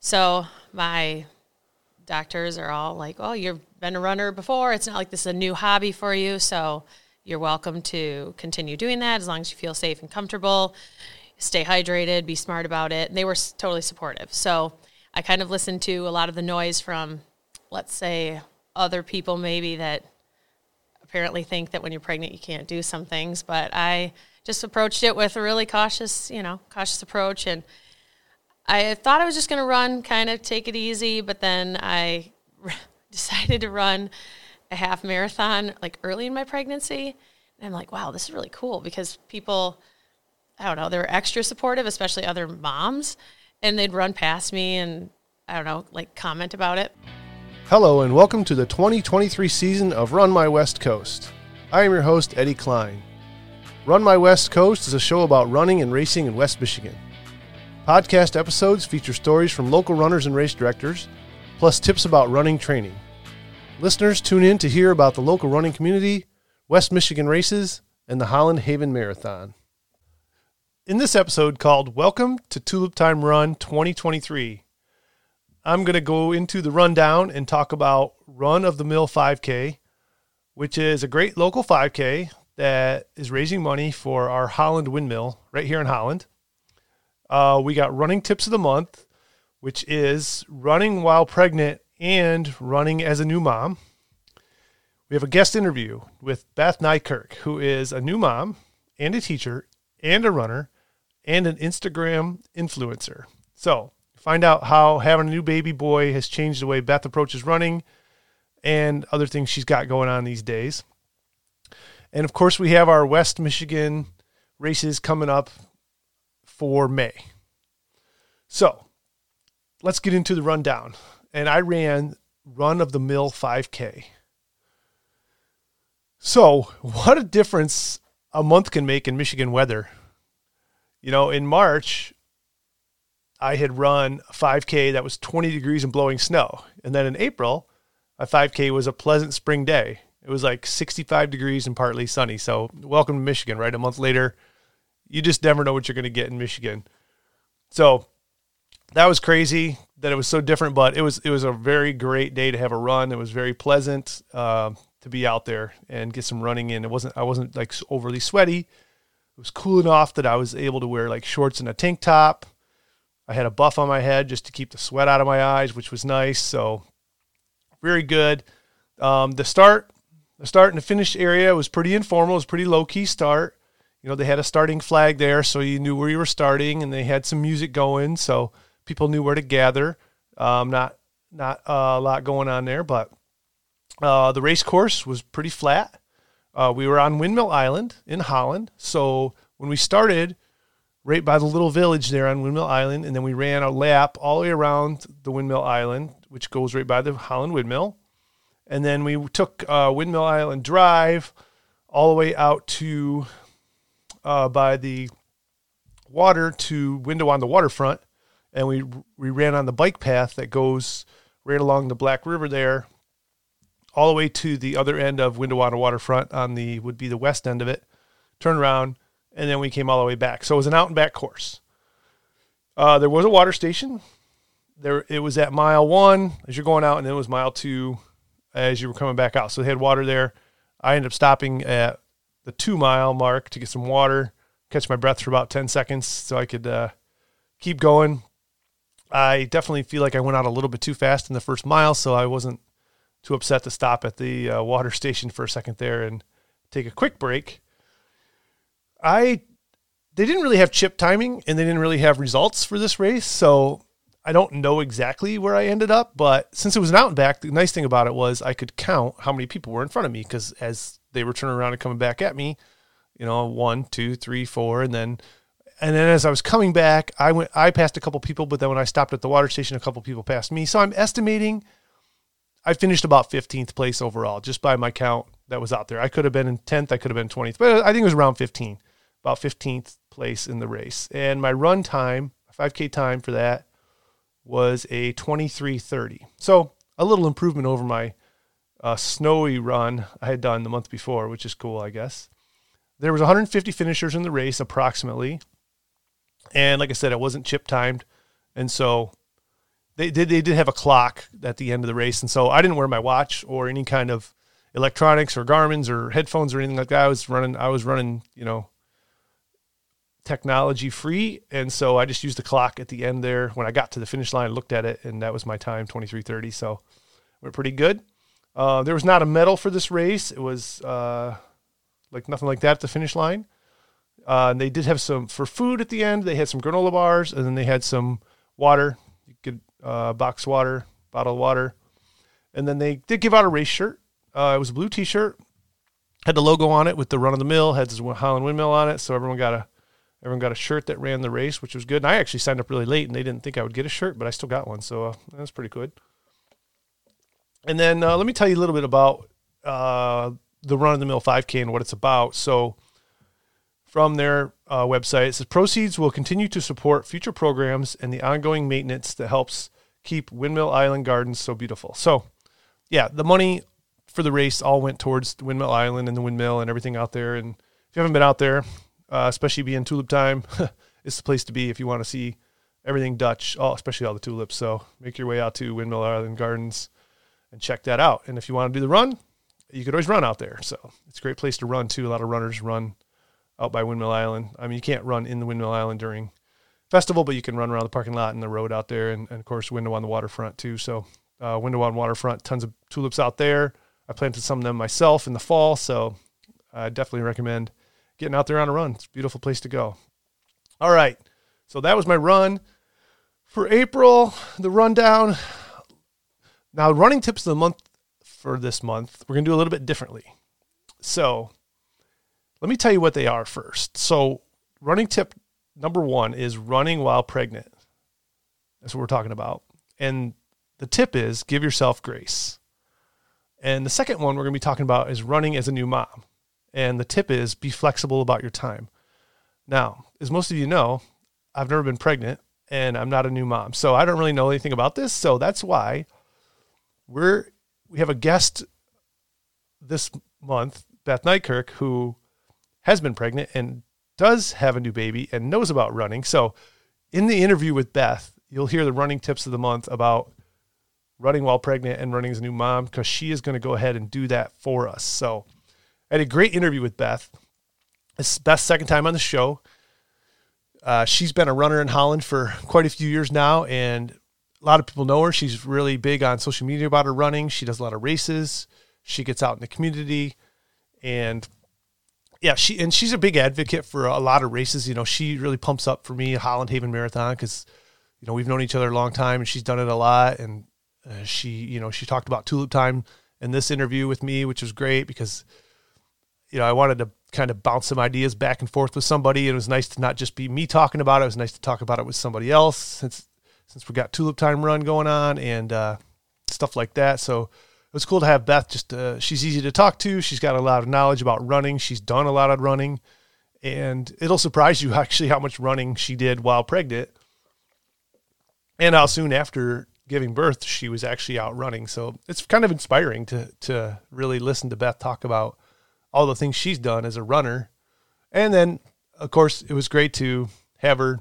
So my doctors are all like, "Oh, you've been a runner before. It's not like this is a new hobby for you. So you're welcome to continue doing that as long as you feel safe and comfortable. Stay hydrated, be smart about it." And they were totally supportive. So I kind of listened to a lot of the noise from, let's say, other people maybe that apparently think that when you're pregnant you can't do some things, but I just approached it with a really cautious, you know, cautious approach and I thought I was just going to run, kind of take it easy, but then I decided to run a half marathon like early in my pregnancy. And I'm like, wow, this is really cool because people, I don't know, they were extra supportive, especially other moms, and they'd run past me and I don't know, like comment about it. Hello, and welcome to the 2023 season of Run MI West Coast. I am your host, Eddie Klein. Run MI West Coast is a show about running and racing in West Michigan. Podcast episodes feature stories from local runners and race directors, plus tips about running training. Listeners tune in to hear about the local running community, West Michigan races, and the Holland Haven Marathon. In this episode called Welcome to Tulip Time Run 2023, I'm going to go into the rundown and talk about Run of the Mill 5K, which is a great local 5K that is raising money for our Holland windmill right here in Holland. Uh, we got running tips of the month, which is running while pregnant and running as a new mom. We have a guest interview with Beth Nykerk, who is a new mom and a teacher and a runner and an Instagram influencer. So, find out how having a new baby boy has changed the way Beth approaches running and other things she's got going on these days. And of course, we have our West Michigan races coming up for May. So let's get into the rundown. And I ran Run of the Mill 5K. So, what a difference a month can make in Michigan weather. You know, in March, I had run a 5K that was 20 degrees and blowing snow. And then in April, a 5K was a pleasant spring day. It was like 65 degrees and partly sunny. So, welcome to Michigan, right? A month later, you just never know what you're going to get in Michigan. So, that was crazy that it was so different, but it was it was a very great day to have a run. It was very pleasant uh, to be out there and get some running in. It wasn't I wasn't like overly sweaty. It was cool enough that I was able to wear like shorts and a tank top. I had a buff on my head just to keep the sweat out of my eyes, which was nice. So very good. Um, the start, the start and the finish area was pretty informal. It was pretty low key start. You know, they had a starting flag there, so you knew where you were starting, and they had some music going, so people knew where to gather. Um, not not a lot going on there, but uh, the race course was pretty flat. Uh, we were on Windmill Island in Holland, so when we started, right by the little village there on Windmill Island, and then we ran a lap all the way around the Windmill Island, which goes right by the Holland Windmill, and then we took uh, Windmill Island Drive all the way out to uh, by the water to window on the waterfront, and we we ran on the bike path that goes right along the Black River there, all the way to the other end of window on the waterfront on the would be the west end of it. Turn around, and then we came all the way back. So it was an out and back course. Uh, there was a water station. There it was at mile one as you're going out, and then it was mile two as you were coming back out. So they had water there. I ended up stopping at the two mile mark to get some water, catch my breath for about 10 seconds so I could uh, keep going. I definitely feel like I went out a little bit too fast in the first mile, so I wasn't too upset to stop at the uh, water station for a second there and take a quick break. I they didn't really have chip timing and they didn't really have results for this race, so I don't know exactly where I ended up, but since it was an out and back, the nice thing about it was I could count how many people were in front of me because as they were turning around and coming back at me, you know, one, two, three, four, and then and then as I was coming back, I went I passed a couple people, but then when I stopped at the water station, a couple people passed me. So I'm estimating I finished about 15th place overall, just by my count that was out there. I could have been in 10th, I could have been 20th, but I think it was around 15, about 15th place in the race. And my run time, 5K time for that was a 23:30. So a little improvement over my uh, snowy run I had done the month before, which is cool, I guess. There was 150 finishers in the race approximately, and like I said, it wasn't chip timed, and so they did they did have a clock at the end of the race, and so I didn't wear my watch or any kind of electronics or Garmin's or headphones or anything like that. I was running I was running you know technology free, and so I just used the clock at the end there. When I got to the finish line, looked at it, and that was my time twenty three thirty. So we're pretty good. Uh, there was not a medal for this race. It was uh, like nothing like that at the finish line. Uh, and they did have some for food at the end. They had some granola bars, and then they had some water. You could uh, box water, bottled water, and then they did give out a race shirt. Uh, it was a blue T-shirt, had the logo on it with the run of the mill, had the Holland windmill on it, so everyone got a everyone got a shirt that ran the race, which was good. And I actually signed up really late, and they didn't think I would get a shirt, but I still got one, so uh, that's pretty good. And then uh, let me tell you a little bit about uh, the run of the mill 5K and what it's about. So from their uh, website. It says proceeds will continue to support future programs and the ongoing maintenance that helps keep Windmill Island Gardens so beautiful. So, yeah, the money for the race all went towards Windmill Island and the windmill and everything out there. And if you haven't been out there, uh, especially being tulip time, it's the place to be if you want to see everything Dutch, all, especially all the tulips. So make your way out to Windmill Island Gardens and check that out. And if you want to do the run, you could always run out there. So it's a great place to run too. A lot of runners run out by Windmill Island. I mean, you can't run in the Windmill Island during festival, but you can run around the parking lot and the road out there, and, and of course, window on the waterfront too. So, uh, window on waterfront, tons of tulips out there. I planted some of them myself in the fall, so I definitely recommend getting out there on a run. It's a beautiful place to go. All right, so that was my run for April. The rundown. Now, running tips of the month for this month, we're gonna do a little bit differently. So let me tell you what they are first. So, running tip number one is running while pregnant. That's what we're talking about. And the tip is give yourself grace. And the second one we're going to be talking about is running as a new mom. And the tip is be flexible about your time. Now, as most of you know, I've never been pregnant and I'm not a new mom. So I don't really know anything about this. So that's why we're we have a guest this month, Beth Nykerk, who has been pregnant and does have a new baby and knows about running. So, in the interview with Beth, you'll hear the running tips of the month about running while pregnant and running as a new mom because she is going to go ahead and do that for us. So, I had a great interview with Beth. It's Beth's second time on the show. Uh, she's been a runner in Holland for quite a few years now, and a lot of people know her. She's really big on social media about her running. She does a lot of races. She gets out in the community, and yeah, she and she's a big advocate for a lot of races. You know, she really pumps up for me Holland Haven Marathon because you know we've known each other a long time, and she's done it a lot. And uh, she, you know, she talked about tulip time in this interview with me, which was great because you know I wanted to kind of bounce some ideas back and forth with somebody. It was nice to not just be me talking about it. It was nice to talk about it with somebody else since since we got tulip time run going on and uh, stuff like that. So it was cool to have Beth. Just uh, she's easy to talk to. She's got a lot of knowledge about running. She's done a lot of running, and it'll surprise you actually how much running she did while pregnant, and how soon after giving birth she was actually out running. So it's kind of inspiring to to really listen to Beth talk about all the things she's done as a runner, and then of course it was great to have her,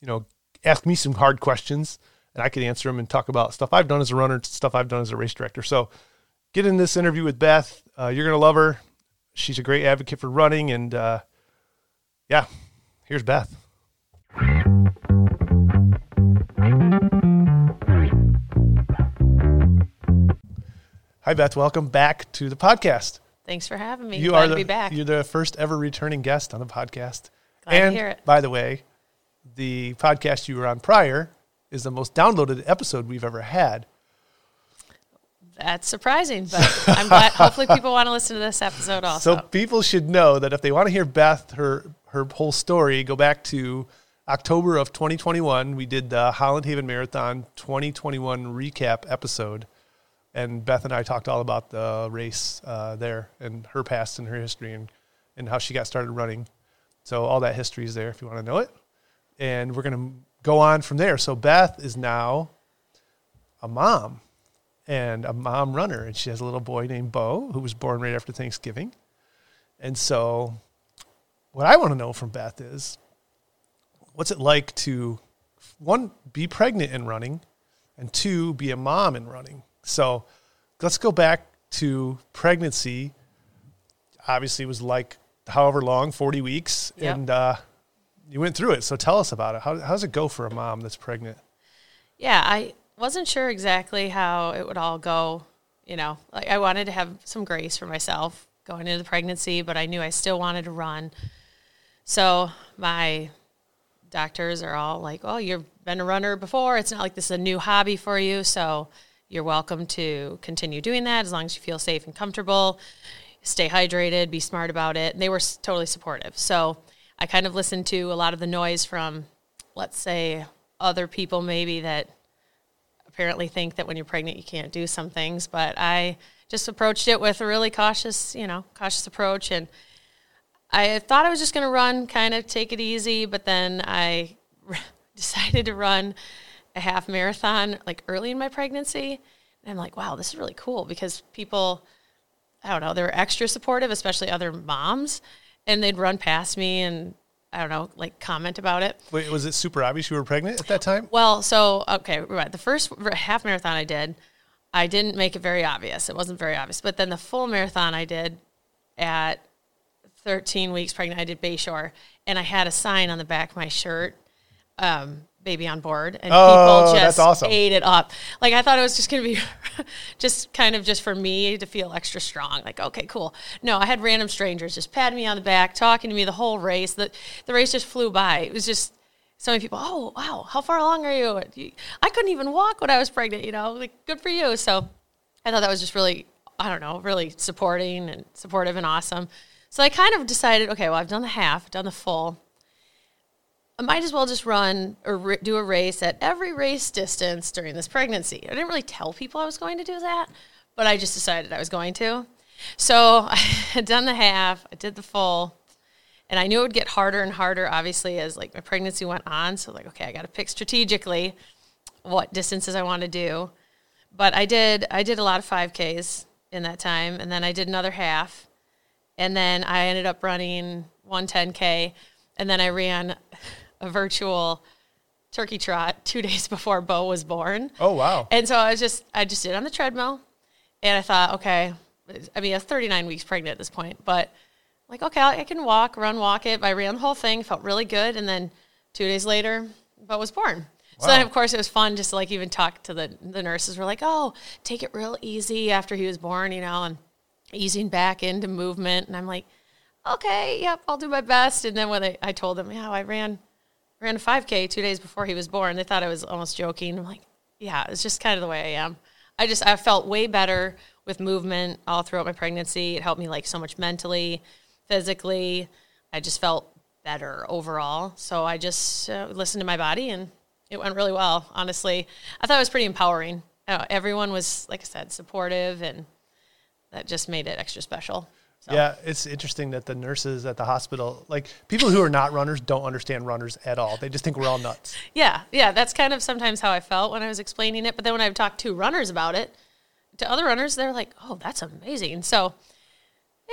you know, ask me some hard questions and I could answer them and talk about stuff I've done as a runner, stuff I've done as a race director. So get in this interview with Beth. Uh, you're going to love her. She's a great advocate for running. And uh, yeah, here's Beth. Hi, Beth. Welcome back to the podcast. Thanks for having me. You Glad are the, to be back. You're the first ever returning guest on the podcast. Glad and to hear it. by the way, the podcast you were on prior is the most downloaded episode we've ever had. That's surprising, but I'm glad. hopefully, people want to listen to this episode also. So people should know that if they want to hear Beth her her whole story, go back to October of 2021. We did the Holland Haven Marathon 2021 recap episode, and Beth and I talked all about the race uh, there and her past and her history and and how she got started running. So all that history is there if you want to know it. And we're gonna go on from there. So Beth is now a mom and a mom runner, and she has a little boy named Bo who was born right after Thanksgiving. And so, what I want to know from Beth is, what's it like to one be pregnant and running, and two, be a mom in running. So let's go back to pregnancy. Obviously, it was like however long, 40 weeks, Yep. and uh, you went through it. So tell us about it. How, how does it go for a mom that's pregnant? Yeah, I wasn't sure exactly how it would all go. You know, like I wanted to have some grace for myself going into the pregnancy, but I knew I still wanted to run. So my doctors are all like, "Oh, you've been a runner before. It's not like this is a new hobby for you, so you're welcome to continue doing that as long as you feel safe and comfortable. Stay hydrated, be smart about it." And they were totally supportive. So I kind of listened to a lot of the noise from, let's say, other people maybe that apparently think that when you're pregnant you can't do some things, but I just approached it with a really cautious, you know, cautious approach and I thought I was just going to run, kind of take it easy, but then I decided to run a half marathon like early in my pregnancy. And I'm like, wow, this is really cool because people, I don't know, they were extra supportive, especially other moms, and they'd run past me and I don't know, like comment about it. Wait, was it super obvious you were pregnant at that time? Well, so okay, right. The first half marathon I did, I didn't make it very obvious. It wasn't very obvious. But then the full marathon I did at 13 weeks pregnant, I did Bayshore, and I had a sign on the back of my shirt, um, "Baby on board," and Oh, people just awesome. ate it up. Like I thought it was just going to be, just kind of just for me to feel extra strong. Like okay, cool. No, I had random strangers just patting me on the back, talking to me the whole race. The the race just flew by. It was just so many people. Oh wow, how far along are you? You- I couldn't even walk when I was pregnant. You know, like good for you. So I thought that was just really, I don't know, really supporting and supportive and awesome. So I kind of decided, okay, well, I've done the half, done the full. I might as well just run or do a race at every race distance during this pregnancy. I didn't really tell people I was going to do that, but I just decided I was going to. So I had done the half, I did the full, and I knew it would get harder and harder, obviously, as like my pregnancy went on. So like, okay, I got to pick strategically what distances I want to do. But I did I did a lot of 5Ks in that time, and then I did another half, and then I ended up running one 10K, and then I ran a virtual turkey trot two days before Bo was born. Oh wow. And so I was just, I just did on the treadmill. And I thought, okay, I mean, I was 39 weeks pregnant at this point, but like, okay, I can walk, run, walk it. I ran the whole thing, felt really good. And then two days later, Bo was born. So then, of course, it was fun just to like even talk to the, the nurses. Were like, oh, take it real easy after he was born, you know, and easing back into movement. And I'm like, okay, yep, I'll do my best. And then when I, I told them, yeah, I ran ran a 5K two days before he was born. They thought I was almost joking. I'm like, yeah, it's just kind of the way I am. I just I felt way better with movement all throughout my pregnancy. It helped me like so much mentally, physically. I just felt better overall. So I just uh, listened to my body and it went really well. Honestly, I thought it was pretty empowering. Uh, everyone was, like I said, supportive, and that just made it extra special. So. Yeah, it's interesting that the nurses at the hospital, like people who are not runners, don't understand runners at all. They just think we're all nuts. Yeah, yeah, that's kind of sometimes how I felt when I was explaining it. But then when I've talked to runners about it, to other runners, they're like, "Oh, that's amazing." So,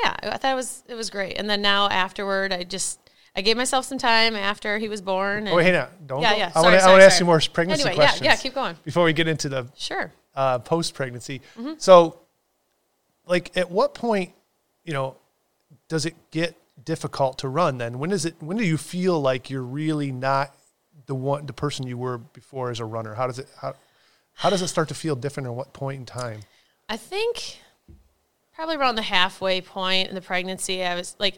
yeah, I thought it was it was great. And then now afterward, I just I gave myself some time after he was born. And, Oh, wait, hang on. Don't Yeah, go. yeah. I Sorry, want to ask you more pregnancy Anyway, yeah, yeah, keep going. Before we get into the Sure. uh, post pregnancy. Mm-hmm. So, like, at what point, you know, does it get difficult to run? Then when does it? When do you feel like you're really not the one, the person you were before as a runner? How does it? How, how does it start to feel different? At what point in time? I think probably around the halfway point in the pregnancy, I was like,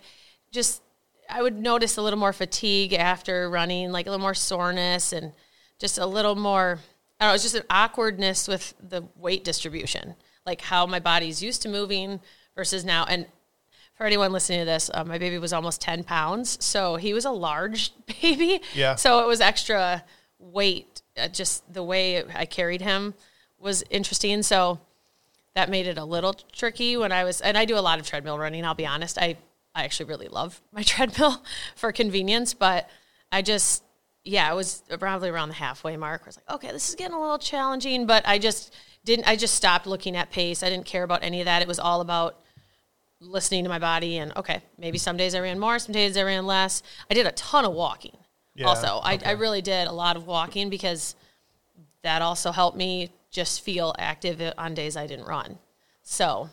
just I would notice a little more fatigue after running, like a little more soreness and just a little more. I don't know, it's just an awkwardness with the weight distribution, like how my body's used to moving versus now. And for anyone listening to this, uh, my baby was almost 10 pounds. So he was a large baby. Yeah. So it was extra weight. Uh, just the way I carried him was interesting. So that made it a little tricky when I was, and I do a lot of treadmill running. I'll be honest. I, I actually really love my treadmill for convenience, but I just, yeah, it was probably around the halfway mark. I was like, okay, this is getting a little challenging, but I just didn't, I just stopped looking at pace. I didn't care about any of that. It was all about listening to my body and okay, maybe some days I ran more, some days I ran less. I did a ton of walking. Yeah, also, I, okay. I really did a lot of walking because that also helped me just feel active on days I didn't run. So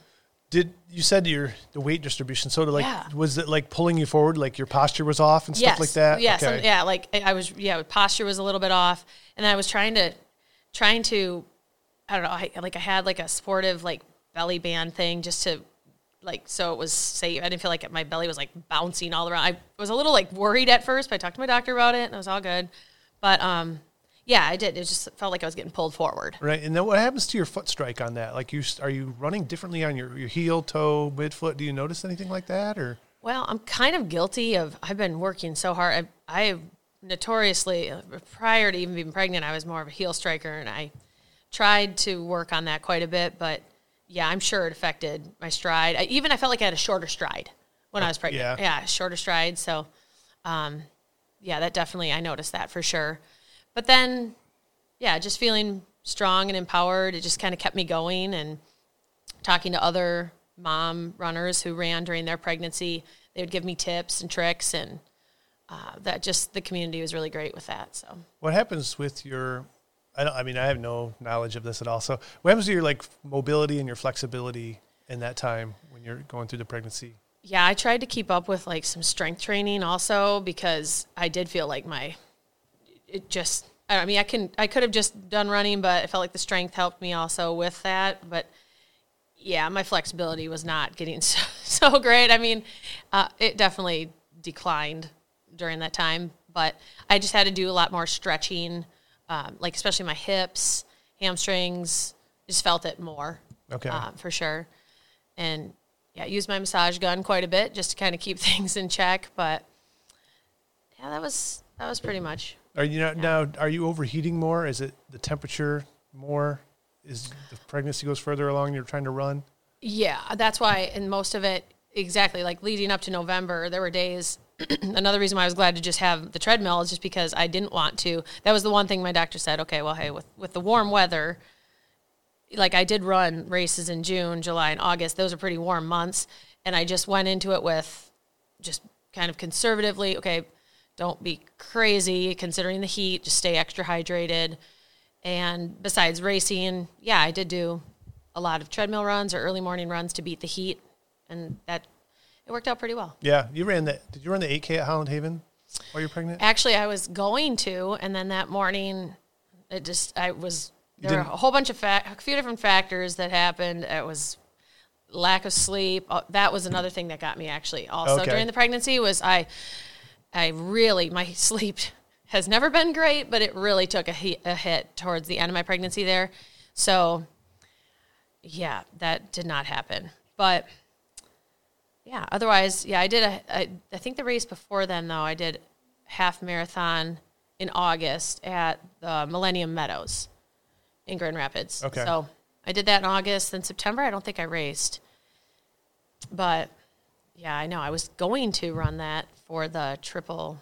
Did you said your the weight distribution? So to like, Yeah. was it like pulling you forward, like your posture was off and stuff like that? Yes, Okay. yeah, like I I was, yeah, posture was a little bit off, and I was trying to, trying to, I don't know, I, like I had like a sportive like belly band thing just to, like, so it was safe. I didn't feel like my belly was like bouncing all around. I was a little like worried at first, but I talked to my doctor about it, and it was all good. But um, yeah, I did. It just felt like I was getting pulled forward. Right, and then what happens to your foot strike on that? Like, you are you running differently on your, your heel, toe, midfoot? Do you notice anything like that, or Well, I'm kind of guilty of. I've been working so hard. I, I notoriously, uh, prior to even being pregnant, I was more of a heel striker, and I tried to work on that quite a bit. But yeah, I'm sure it affected my stride. I, even I felt like I had a shorter stride when I was pregnant. yeah. yeah shorter stride. So, um, yeah, that definitely I noticed that for sure. But then, yeah, just feeling strong and empowered. It just kind of kept me going and talking to other mom runners who ran during their pregnancy. They would give me tips and tricks, and uh, that just the community was really great with that. So what happens with your? I don't. I mean, I have no knowledge of this at all. So, what happens to your like mobility and your flexibility in that time when you're going through the pregnancy? yeah, I tried to keep up with like some strength training also because I did feel like my it just. I mean, I can I could have just done running, but I felt like the strength helped me also with that. But yeah, my flexibility was not getting so, so great. I mean, uh, it definitely declined during that time, but I just had to do a lot more stretching, um, like especially my hips, hamstrings. Just felt it more, Okay. uh, for sure. And yeah, I used my massage gun quite a bit just to kind of keep things in check. But yeah, that was that was pretty much. Are you not, now? Are you overheating more? Is it the temperature more? Is the pregnancy goes further along? You're trying to run. Yeah, that's why, and most of it exactly like leading up to November, there were days. another reason why I was glad to just have the treadmill is just because I didn't want to. That was the one thing my doctor said. Okay, well, hey, with with the warm weather, like I did run races in June, July, and August. Those are pretty warm months, and I just went into it with just kind of conservatively. Okay, don't be crazy considering the heat. Just stay extra hydrated. And besides racing, yeah, I did do a lot of treadmill runs or early morning runs to beat the heat, and that it worked out pretty well. Yeah, you ran that. Did you run the 8K at Holland Haven while you're pregnant? Actually, I was going to, and then that morning, it just I was there were a whole bunch of fa- a few different factors that happened. It was lack of sleep. Uh, That was another thing that got me actually. Also Okay. during the pregnancy was I, I really my sleep has never been great, but it really took a hit, a hit towards the end of my pregnancy there. So, yeah, that did not happen. But yeah, otherwise, yeah, I did a. I, I think the race before then though, I did half marathon in August at the Millennium Meadows in Grand Rapids. Okay. So I did that in August. Then September, I don't think I raced, but yeah, I know I was going to run that for the triple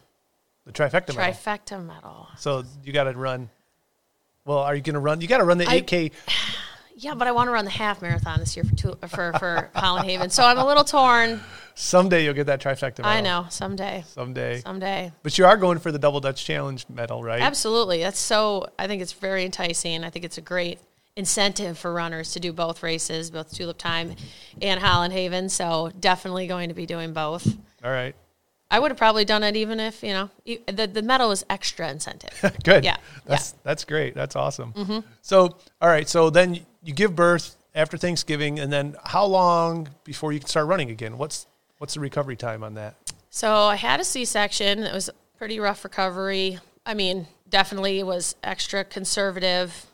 The trifecta. medal. trifecta medal. So you got to run. Well, are you going to run? You got to run the I- 8K. Yeah, but I want to run the half marathon this year for two, for for Holland Haven. So I'm a little torn. Someday you'll get that trifecta. Medal. I know someday, Someday. someday. But you are going for the Double Dutch Challenge medal, right? Absolutely. That's so, I think it's very enticing. I think it's a great incentive for runners to do both races, both Tulip Time and Holland Haven. So definitely going to be doing both. All right. I would have probably done it even if, you know, the, the medal was extra incentive. Good. Yeah, That's that's great. That's awesome. Mm-hmm. So, all right. So then you give birth after Thanksgiving, and then how long before you can start running again? What's what's the recovery time on that? So I had a C section. It was pretty rough recovery. I mean, definitely was extra conservative.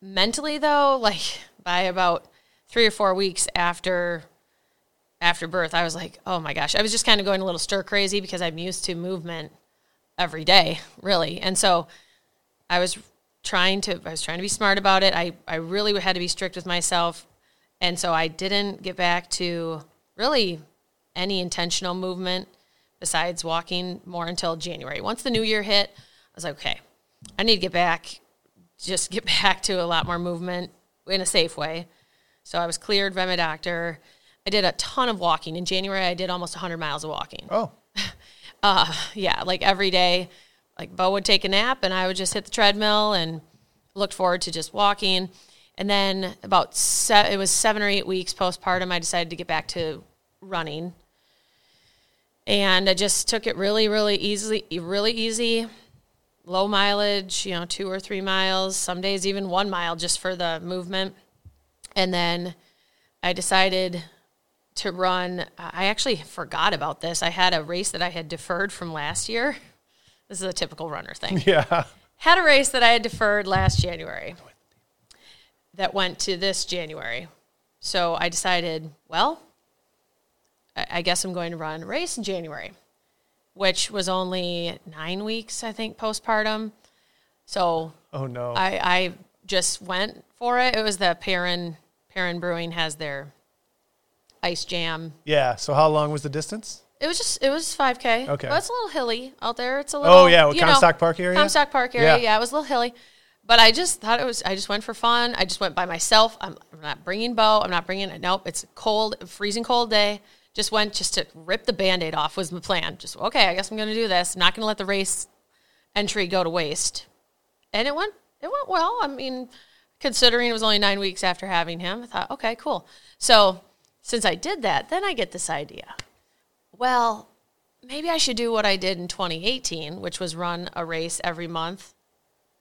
Mentally, though, like by about three or four weeks after after birth, I was like, oh my gosh, I was just kind of going a little stir crazy because I'm used to movement every day, really, and so I was trying to I was trying to be smart about it. I I really had to be strict with myself, and so I didn't get back to really any intentional movement besides walking more until January. Once the new year hit, I was like, okay, I need to get back, just get back to a lot more movement in a safe way. So I was cleared by my doctor. I did a ton of walking. In January, I did almost 100 miles of walking. Oh, uh, Yeah, like every day. Like Bo would take a nap and I would just hit the treadmill and looked forward to just walking. And then about se- it was seven or eight weeks postpartum, I decided to get back to running. And I just took it really, really easily, really easy, low mileage, you know, two or three miles, some days even one mile just for the movement. And then I decided to run. I actually forgot about this. I had a race that I had deferred from last year. This is a typical runner thing. Yeah. Had a race that I had deferred last January that went to this January. So I decided, well, I guess I'm going to run a race in January, which was only nine weeks, I think, postpartum. So Oh no. I, I just went for it. It was the Perrin Perrin Brewing has their ice jam. yeah. So how long was the distance? It was just it was five k. Okay. but it's a little hilly out there. It's a oh, little. Oh, yeah, you Comstock know, Park area? Comstock Park area. Yeah. Yeah. it was a little hilly, but I just thought it was. I just went for fun. I just went by myself. I'm, I'm not bringing Bo. I'm not bringing. Nope. It's a cold, freezing cold day. Just went just to rip the band-aid off was my plan. Just okay. I guess I'm going to do this. I'm not going to let the race entry go to waste. And it went it went well. I mean, considering it was only nine weeks after having him, I thought, okay, cool. So since I did that, then I get this idea. Well, maybe I should do what I did in 2018, which was run a race every month.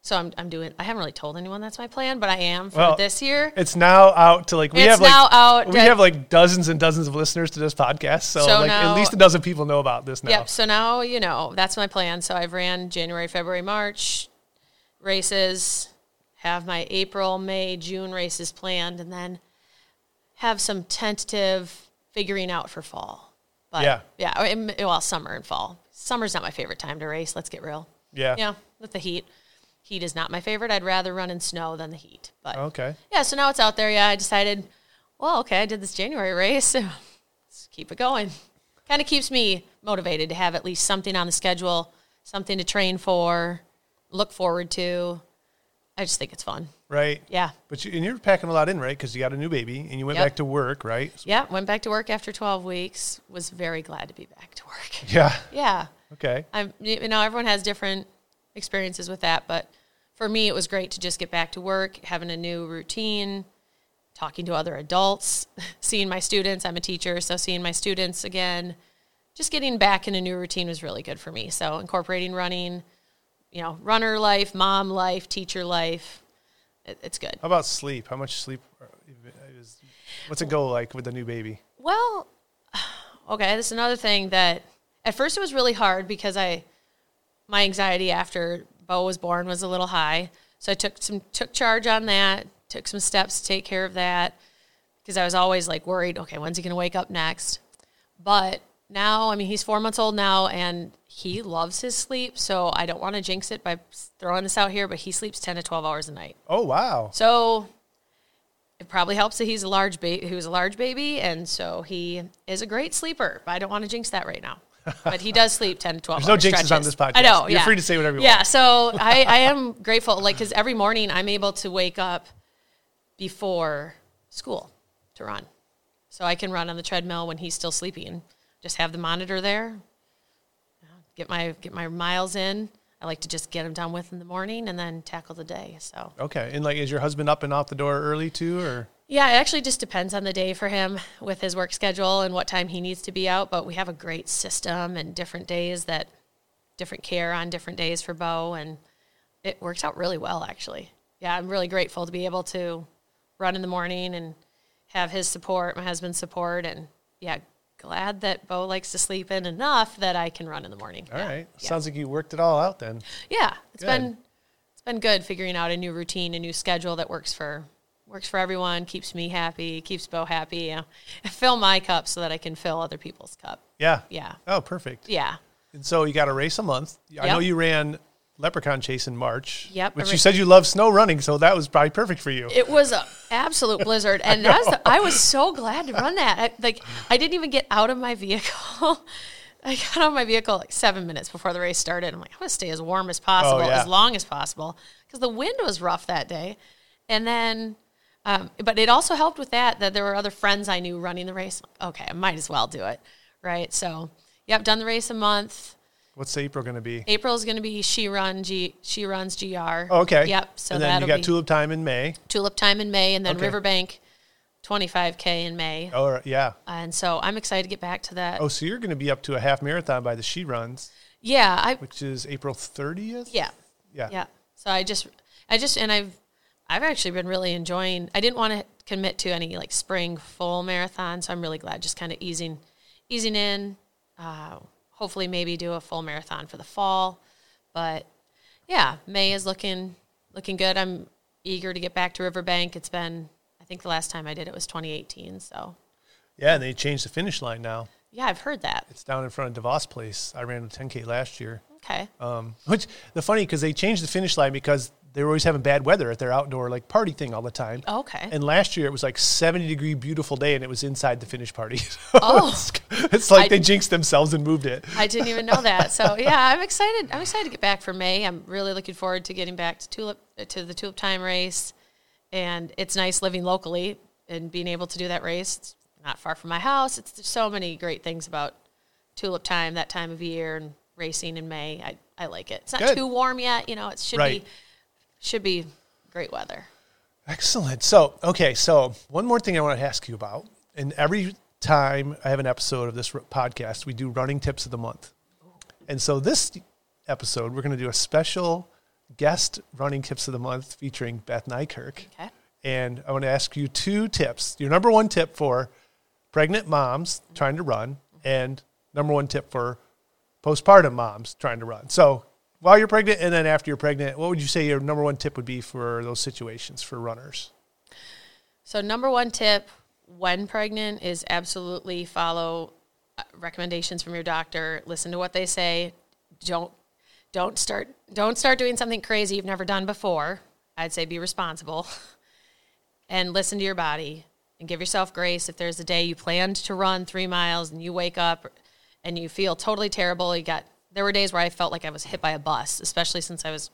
So I'm, I'm doing. I haven't really told anyone that's my plan, but I am for Well, this year. It's now out to like we It's have like now out. we have like dozens and dozens of listeners to this podcast, so, So like now- at least a dozen people know about this now. Yep. So now you know that's my plan. So I've ran January, February, March races, have my April, May, June races planned, and then have some tentative figuring out for fall. But Yeah. yeah. Well, summer and fall. Summer's not my favorite time to race. Let's get real. Yeah. Yeah, with the heat. Heat is not my favorite. I'd rather run in snow than the heat. But Okay. yeah, so now it's out there. Yeah, I decided, well, okay, I did this January race. Let's keep it going. Kind of keeps me motivated to have at least something on the schedule, something to train for, look forward to. I just think it's fun. Right. Yeah. But you, and you're packing a lot in, right? Because you got a new baby and you went Yep. back to work, right? Yeah, went back to work after 12 weeks. Was very glad to be back to work. Yeah. Yeah. Okay. I'm, you know, everyone has different experiences with that, but for me, it was great to just get back to work, having a new routine, talking to other adults, seeing my students. I'm a teacher, so seeing my students again, just getting back in a new routine was really good for me. So incorporating running, you know, runner life, mom life, teacher life, it, it's good. How about sleep? How much sleep? Is, what's it go like with the new baby? Well, okay, this is another thing that at first it was really hard because I my anxiety after Bo was born was a little high. So I took some took charge on that, took some steps to take care of that because I was always like worried, okay, when's he going to wake up next? But now, I mean, he's 4 months old now and he loves his sleep, so I don't want to jinx it by throwing this out here, but he sleeps 10 to 12 hours a night. Oh wow. So it probably helps that he's a large baby. He was a large baby, and so he is a great sleeper. But I don't want to jinx that right now. But he does sleep ten to twelve. There's no jinxes on this podcast. I know. You're yeah. free to say whatever you yeah, want. Yeah, so I, I am grateful, like, because every morning I'm able to wake up before school to run, so I can run on the treadmill when he's still sleeping. Just have the monitor there. Get my get my miles in. I like to just get them done with in the morning and then tackle the day. So Okay. And like, is your husband up and off the door early too, or? yeah, it actually just depends on the day for him with his work schedule and what time he needs to be out. But we have a great system and different days that different care on different days for Bo, and it works out really well actually. Yeah, I'm really grateful to be able to run in the morning and have his support, my husband's support, and yeah, glad that Bo likes to sleep in enough that I can run in the morning. All yeah. right. Yeah. Sounds like you worked it all out then. Yeah, it's Good. been it's been good figuring out a new routine, a new schedule that works for works for everyone, keeps me happy, keeps Bo happy. You know, fill my cup so that I can fill other people's cup. Yeah. Yeah, Oh, perfect. yeah, And so you got a race a month. I know you ran Leprechaun Chase in March. Yep, Which I you said you love snow running, so that was probably perfect for you. it was an absolute blizzard, and that's the, I was so glad to run that. I, like I didn't even get out of my vehicle. I got out of my vehicle like seven minutes before the race started. I'm like, I'm gonna stay as warm as possible, Oh, yeah. as long as possible, because the wind was rough that day. And then, um, but it also helped with that that there were other friends I knew running the race. Okay, I might as well do it, right? So, I've done the race a month. What's April going to be? April's going to be she run G she runs gr. Oh, okay. Yep. So and then you got be tulip time in May. tulip time in May, and then Okay. Riverbank, 25k in May. Oh yeah. And so I'm excited to get back to that. Oh, so you're going to be up to a half marathon by the She Runs, Yeah, I which is April 30th. yeah Yeah. yeah. So I just I just and I've I've actually been really enjoying. I didn't want to commit to any like spring full marathon, so I'm really glad just kind of easing easing in. Uh, hopefully, maybe do a full marathon for the fall, but yeah, May is looking looking good. I'm eager to get back to Riverbank. It's been I think the last time I did it was 2018. So Yeah, and they changed the finish line now. yeah, I've heard that. It's down in front of DeVos Place. I ran a 10K last year. Okay. Um, which the funny because they changed the finish line because they were always having bad weather at their outdoor like party thing all the time. Oh, okay. And last year it was like 70 degree beautiful day and it was inside the finish party. Oh. it's, it's like I- they jinxed themselves and moved it. I didn't even know that. So yeah, I'm excited. I'm excited to get back for May. I'm really looking forward to getting back to tulip to the tulip time race, and it's nice living locally and being able to do that race. It's not far from my house. It's there's so many great things about tulip time that time of year and racing in May. I, I like it. It's not Good. too warm yet. You know, it should Right. be should be great weather. Excellent. So, okay, so one more thing I want to ask you about. And every time I have an episode of this podcast, we do running tips of the month. And so this episode, we're going to do a special guest running tips of the month featuring Beth Nykerk. Okay. And I want to ask you two tips. Your number one tip for pregnant moms trying to run, and number one tip for postpartum moms trying to run. So while you're pregnant and then after you're pregnant, what would you say your number one tip would be for those situations for runners? So number one tip when pregnant is absolutely follow uh, recommendations from your doctor. Listen to what they say. Don't don't start don't start doing something crazy you've never done before. I'd say be responsible and listen to your body and give yourself grace if there's a day you planned to run 3 miles and you wake up and you feel totally terrible. You got there were days where I felt like I was hit by a bus, especially since I was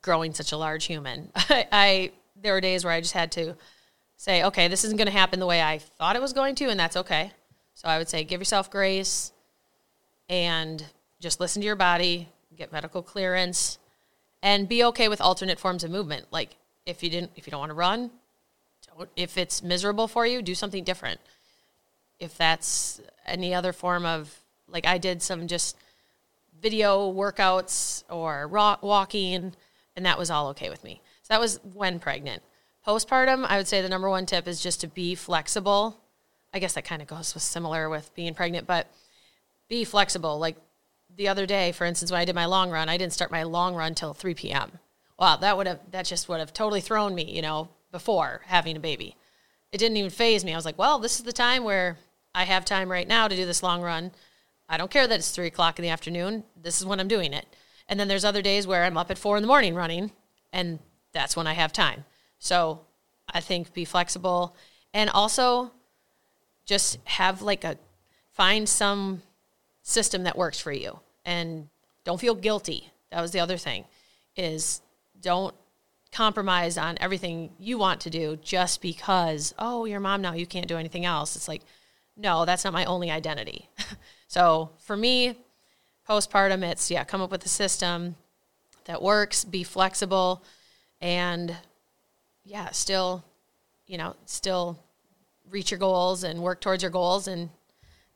growing such a large human. I, I there were days where I just had to say, okay, this isn't going to happen the way I thought it was going to, and that's okay. So I would say give yourself grace and just listen to your body, get medical clearance, and be okay with alternate forms of movement. Like if you didn't, if you don't want to run, don't, if it's miserable for you, do something different. If that's any other form of, like I did some just video workouts or ro- walking, and that was all okay with me. So that was when pregnant. Postpartum, I would say the number one tip is just to be flexible. I guess that kind of goes with similar with being pregnant, but be flexible. Like the other day, for instance, when I did my long run, I didn't start my long run till 3 p.m. Wow, that would have that just would have totally thrown me, you know, before having a baby. It didn't even phase me. I was like, well, this is the time where I have time right now to do this long run. I don't care that it's three o'clock in the afternoon. This is when I'm doing it. And then there's other days where I'm up at four in the morning running, and that's when I have time. So I think be flexible and also just have like a find some system that works for you and don't feel guilty. That was the other thing is don't compromise on everything you want to do just because oh you're mom now you can't do anything else it's like no that's not my only identity so for me postpartum it's yeah come up with a system that works be flexible and yeah still you know still reach your goals and work towards your goals and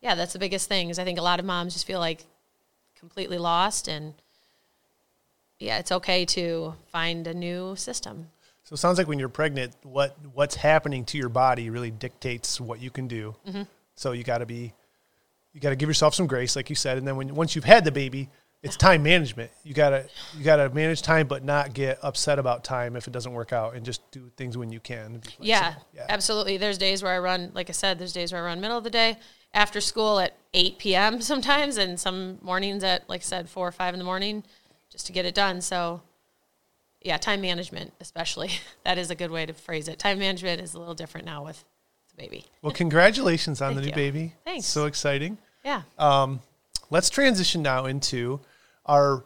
yeah that's the biggest thing is i think a lot of moms just feel like completely lost and yeah it's okay to find a new system So it sounds like when you're pregnant, what what's happening to your body really dictates what you can do. Mm-hmm. So you got to be, you got to give yourself some grace, like you said, and then when once you've had the baby, it's time management. You gotta you gotta manage time, but not get upset about time if it doesn't work out, and just do things when you can. yeah, yeah. absolutely there's days where i run like i said there's days where i run middle of the day after school at 8 p.m sometimes and some mornings at like i said 4 or 5 in the morning just to get it done so yeah time management especially that is a good way to phrase it time management is a little different now with baby Well, congratulations on the new you. baby. Thanks. So exciting. yeah Um, let's transition now into our.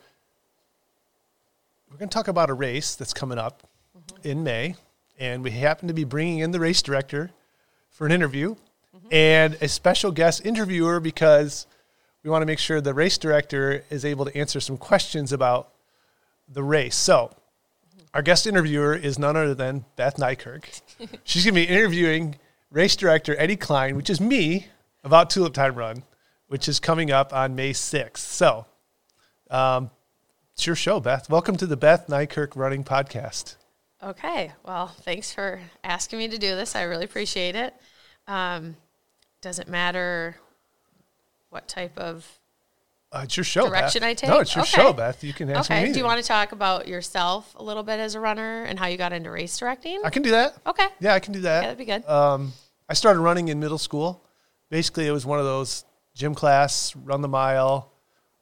We're going to talk about a race that's coming up mm-hmm. in May, and we happen to be bringing in the race director for an interview mm-hmm. and a special guest interviewer because we want to make sure the race director is able to answer some questions about the race. So, mm-hmm. our guest interviewer is none other than Beth Nykerk. She's going to be interviewing race director Eddie Klein, which is me, about Tulip Time Run, which is coming up on May 6th. So, um, it's your show, Beth. Welcome to the Beth Nykerk Running Podcast. Okay. Well, thanks for asking me to do this. I really appreciate it. Um, does it matter what type of Uh, it's your show, direction Beth. I take? No, it's your Okay. show, Beth. You can ask me Okay. Do you want to talk about yourself a little bit as a runner and how you got into race directing? I can do that. Okay. Yeah, I can do that. Yeah, that'd be good. Um, I started running in middle school. Basically, it was one of those gym class, run the mile,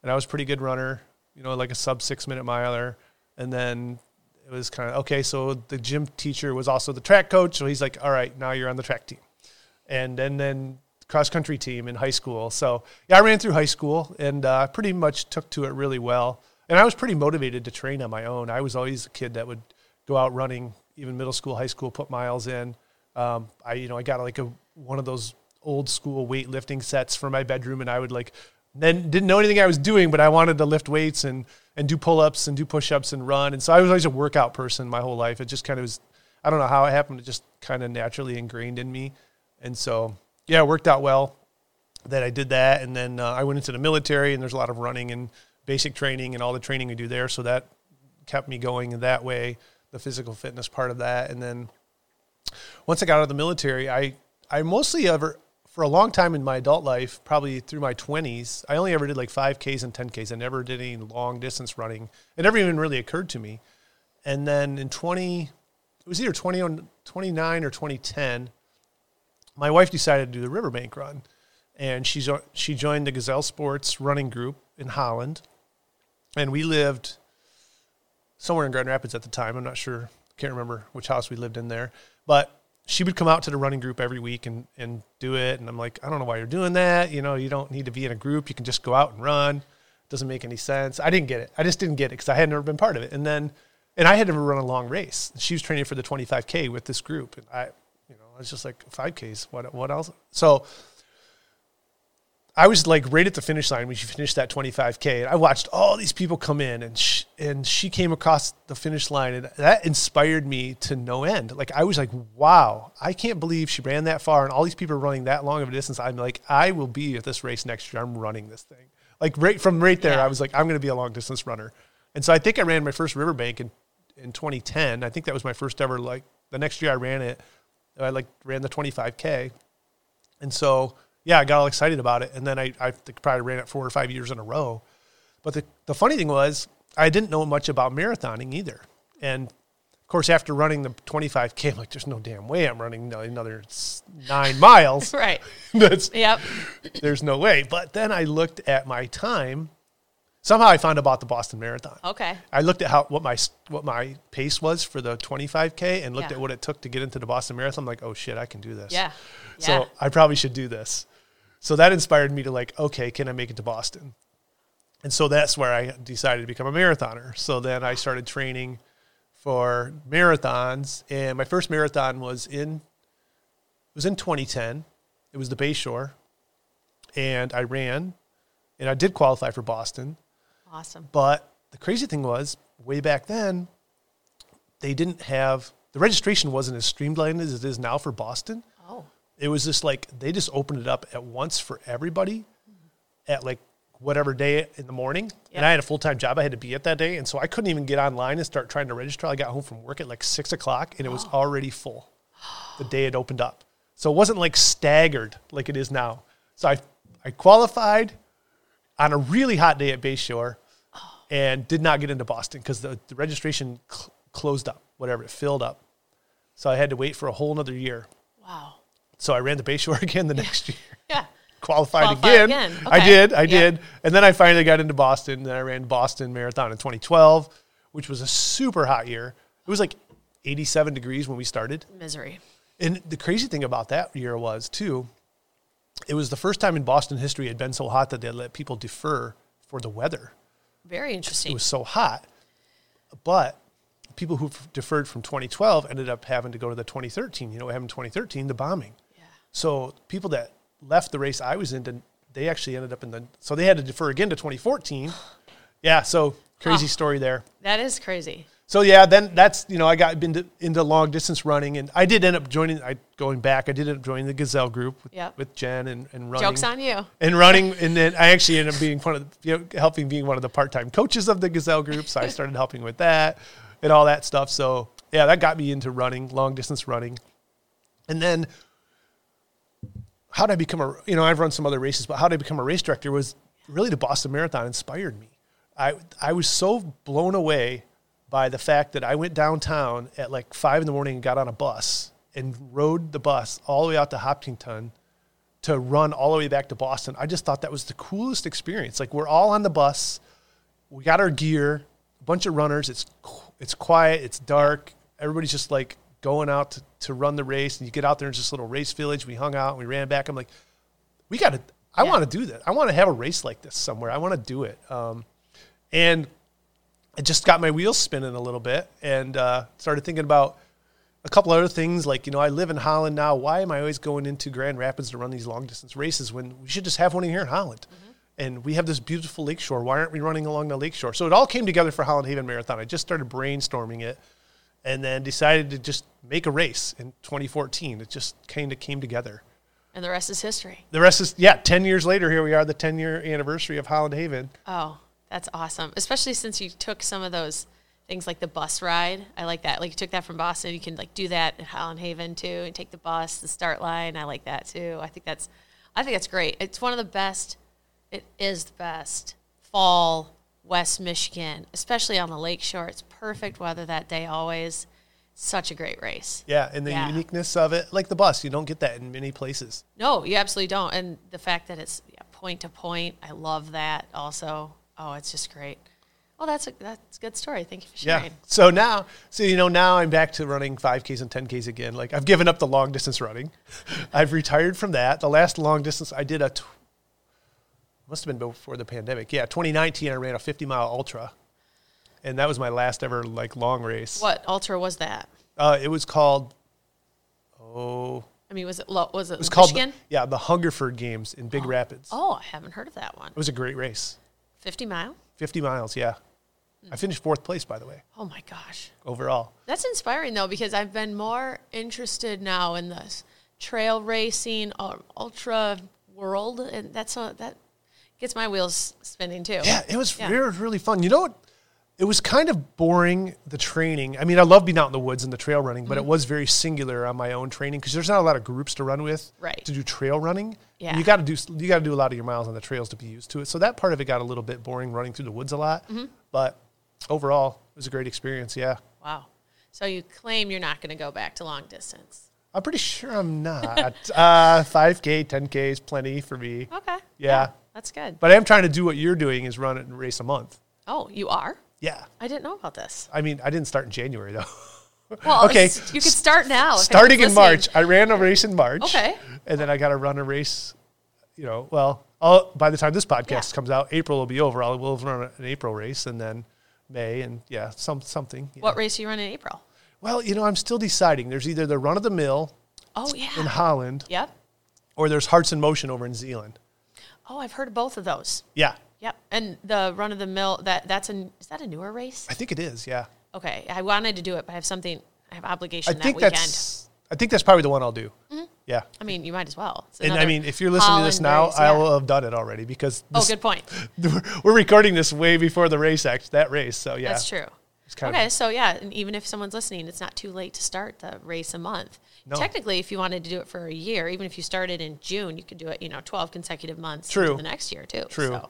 and I was pretty good runner. You know, like a sub six minute miler. And then it was kind of okay. So the gym teacher was also the track coach. So he's like, "All right, now you're on the track team," and then then cross country team in high school. So yeah, I ran through high school and uh, pretty much took to it really well. And I was pretty motivated to train on my own. I was always a kid that would go out running, even middle school, high school, put miles in. Um, I you know I got like a one of those old school weightlifting sets for my bedroom, and I would like then didn't know anything I was doing, but I wanted to lift weights and and do pull ups and do push ups and run. And so I was always a workout person my whole life. It just kind of was I don't know how it happened. It just kind of naturally ingrained in me. And so yeah, it worked out well that I did that. And then uh, I went into the military, and there's a lot of running and basic training and all the training we do there. So that kept me going in that way, the physical fitness part of that. And then once I got out of the military, I I mostly ever for a long time in my adult life, probably through my 20s, I only ever did like 5Ks and 10Ks. I never did any long distance running. It never even really occurred to me. And then in 20, it was either 20, on- 29 or 2010, my wife decided to do the Riverbank run. And she, she joined the Gazelle Sports running group in Holland. And we lived somewhere in Grand Rapids at the time. I'm not sure, can't remember which house we lived in there. But she would come out to the running group every week and, and do it. And I'm like, I don't know why you're doing that. You know, you don't need to be in a group. You can just go out and run. Doesn't make any sense. I didn't get it. I just didn't get it because I had never been part of it. And then, and I had never run a long race. She was training for the 25K with this group. And I, you know, I was just like, 5Ks, what, what else? So I was like right at the finish line when she finished that 25K. And I watched all these people come in and and she came across the finish line and that inspired me to no end. Like I was like, wow, I can't believe she ran that far and all these people are running that long of a distance. I'm like, I will be at this race next year. I'm running this thing. Like right from right there, Yeah. I was like, I'm going to be a long distance runner. And so I think I ran my first Riverbank in, in 2010. I think that was my first ever, like the next year I ran it, I like ran the 25K. And so, yeah, I got all excited about it. And then I, I think probably ran it four or five years in a row. But the, the funny thing was, I didn't know much about marathoning either. And of course, after running the 25K, I'm like, there's no damn way I'm running another nine miles. Right. That's, Yep. there's no way. But then I looked at my time. Somehow I found about the Boston Marathon. Okay. I looked at how what my what my pace was for the 25k and looked Yeah. at what it took to get into the Boston Marathon. I'm like, oh shit, I can do this. Yeah. So Yeah. I probably should do this. So that inspired me to like, okay, can I make it to Boston? And so that's where I decided to become a marathoner. So then I started training for marathons, and my first marathon was in it was in 2010. It was the Bayshore, and I ran, and I did qualify for Boston. Awesome. But the crazy thing was, way back then, they didn't have the registration wasn't as streamlined as it is now for Boston. Oh. It was just like they just opened it up at once for everybody at like whatever day in the morning. And I had a full time job I had to be at that day. And so I couldn't even get online and start trying to register. I got home from work at like six o'clock and it was already full the day it opened up. So it wasn't like staggered like it is now. So I, I qualified on a really hot day at Bayshore oh. and did not get into Boston because the, the registration cl- closed up, whatever, it filled up. So I had to wait for a whole another year. Wow. So I ran the Bayshore again the next year. Yeah. Qualified again. again. I did, I Yeah. did. And then I finally got into Boston. Then I ran Boston Marathon in 2012, which was a super hot year. It was like 87 degrees when we started. Misery. And the crazy thing about that year was too, it was the first time in Boston history it had been so hot that they let people defer for the weather. Very interesting. It was so hot. But people who deferred from 2012 ended up having to go to the 2013. You know what happened in 2013? The bombing. yeah. So people that left the race I was in to they actually ended up in the so they had to defer again to 2014. Yeah, so crazy Huh. story there. That is crazy. So yeah, then that's you know I got into, into long distance running, and I did end up joining. I going back, I did end up joining the Gazelle group with, Yep. with Jen and, and running. Joke's on you. and running, and then I actually ended up being one of the, you know, helping being one of the part time coaches of the Gazelle group. So I started helping with that and all that stuff. So yeah, that got me into running, long distance running, and then how did I become a you know I've run some other races, but how did I become a race director was really the Boston Marathon inspired me. I I was so blown away by the fact that I went downtown at like five in the morning and got on a bus and rode the bus all the way out to Hopkinton to run all the way back to Boston. I just thought that was the coolest experience. Like we're all on the bus, we got our gear, a bunch of runners. It's it's quiet, it's dark. Everybody's just like going out to, to run the race, and you get out there in this little race village. We hung out, and we ran back. I'm like, we got to. I Yeah. want to do that. I want to have a race like this somewhere. I want to do it. Um, and it just got my wheels spinning a little bit, and uh, started thinking about a couple other things like you know I live in Holland now. Why am I always going into Grand Rapids to run these long distance races when we should just have one here in Holland? And we have this beautiful lakeshore. Why aren't we running along the lakeshore? So it all came together for Holland Haven Marathon. I just started brainstorming it, and then decided to just make a race in 2014. It just kind of came together. And the rest is history. The rest is yeah. Ten years later, here we are, the 10 year anniversary of Holland Haven. Oh, that's awesome. Especially since you took some of those things like the bus ride. I like that. Like you took that from Boston. You can like do that at Holland Haven too and take the bus, the start line. I like that too. I think that's I think that's great. It's one of the best it is the best fall West Michigan, especially on the lakeshore. It's perfect weather that day always. Such a great race. Yeah, and the Yeah. uniqueness of it, like the bus, you don't get that in many places. No, you absolutely don't. And the fact that it's yeah, point to point, I love that also. Oh, it's just great. Well, that's a that's a good story. Thank you for sharing. Yeah. So now, so you know, now I'm back to running 5Ks and 10Ks again. Like I've given up the long distance running. I've retired from that. The last long distance I did a tw- must have been before the pandemic. Yeah, 2019 I ran a 50 mile ultra, and that was my last ever like long race. What ultra was that? Uh, it was called. Oh, I mean, was it lo- was it, it was called the- Michigan? yeah the Hungerford Games in Big Rapids. oh, I haven't heard of that one. It was a great race. Fifty mile. 50 miles. Yeah, I finished fourth place by the way Oh my gosh, overall. that's inspiring though because I've been more interested now in this trail racing or ultra world, and that's a, that gets my wheels spinning too. Yeah, it was, Yeah. it was really fun. You know what? It was kind of boring, the training. I mean, I love being out in the woods and the trail running, Mm-hmm. but it was very singular on my own training because there's not a lot of groups to run with Right. to do trail running. Yeah. You got to do you got to do a lot of your miles on the trails to be used to it. So that part of it got a little bit boring running through the woods a lot. Mm-hmm. But overall, it was a great experience. Yeah. Wow. So you claim you're not going to go back to long distance? I'm pretty sure I'm not. uh, 5K, 10K is plenty for me. Okay. Yeah. That's good. But I am trying to do what you're doing is run it and race a month. Oh, you are? Yeah. I didn't know about this. I mean, I didn't start in January though. Well, Okay. You could start now. starting in March. I ran a race in March. Okay. And then I got to run a race, you know, well, I'll, by the time this podcast Yeah. comes out, April will be over. I'll we'll run an April race and then May and yeah, some something. What race are you run in April? Well, you know, I'm still deciding. There's either the run of the mill Oh, yeah. in Holland Yep. or there's Hearts in Motion over in Zeeland. Oh, I've heard of both of those. Yeah, Yep. And the run of the mill, that that's an is that a newer race? I think it is. Yeah. Okay. I wanted to do it, but I have something I have obligation I that think weekend. that's I think that's probably the one I'll do. Mm-hmm. Yeah. I mean, you might as well. And I mean, if you're listening to this now, race, I will have done it already because Oh, good point. we're recording this way before the race act that race. So yeah, That's true. Okay, of so yeah, and even if someone's listening, it's not too late to start the race a month. No. Technically, if you wanted to do it for a year, even if you started in June, you could do it, you know, 12 consecutive months True. the next year too. True. So,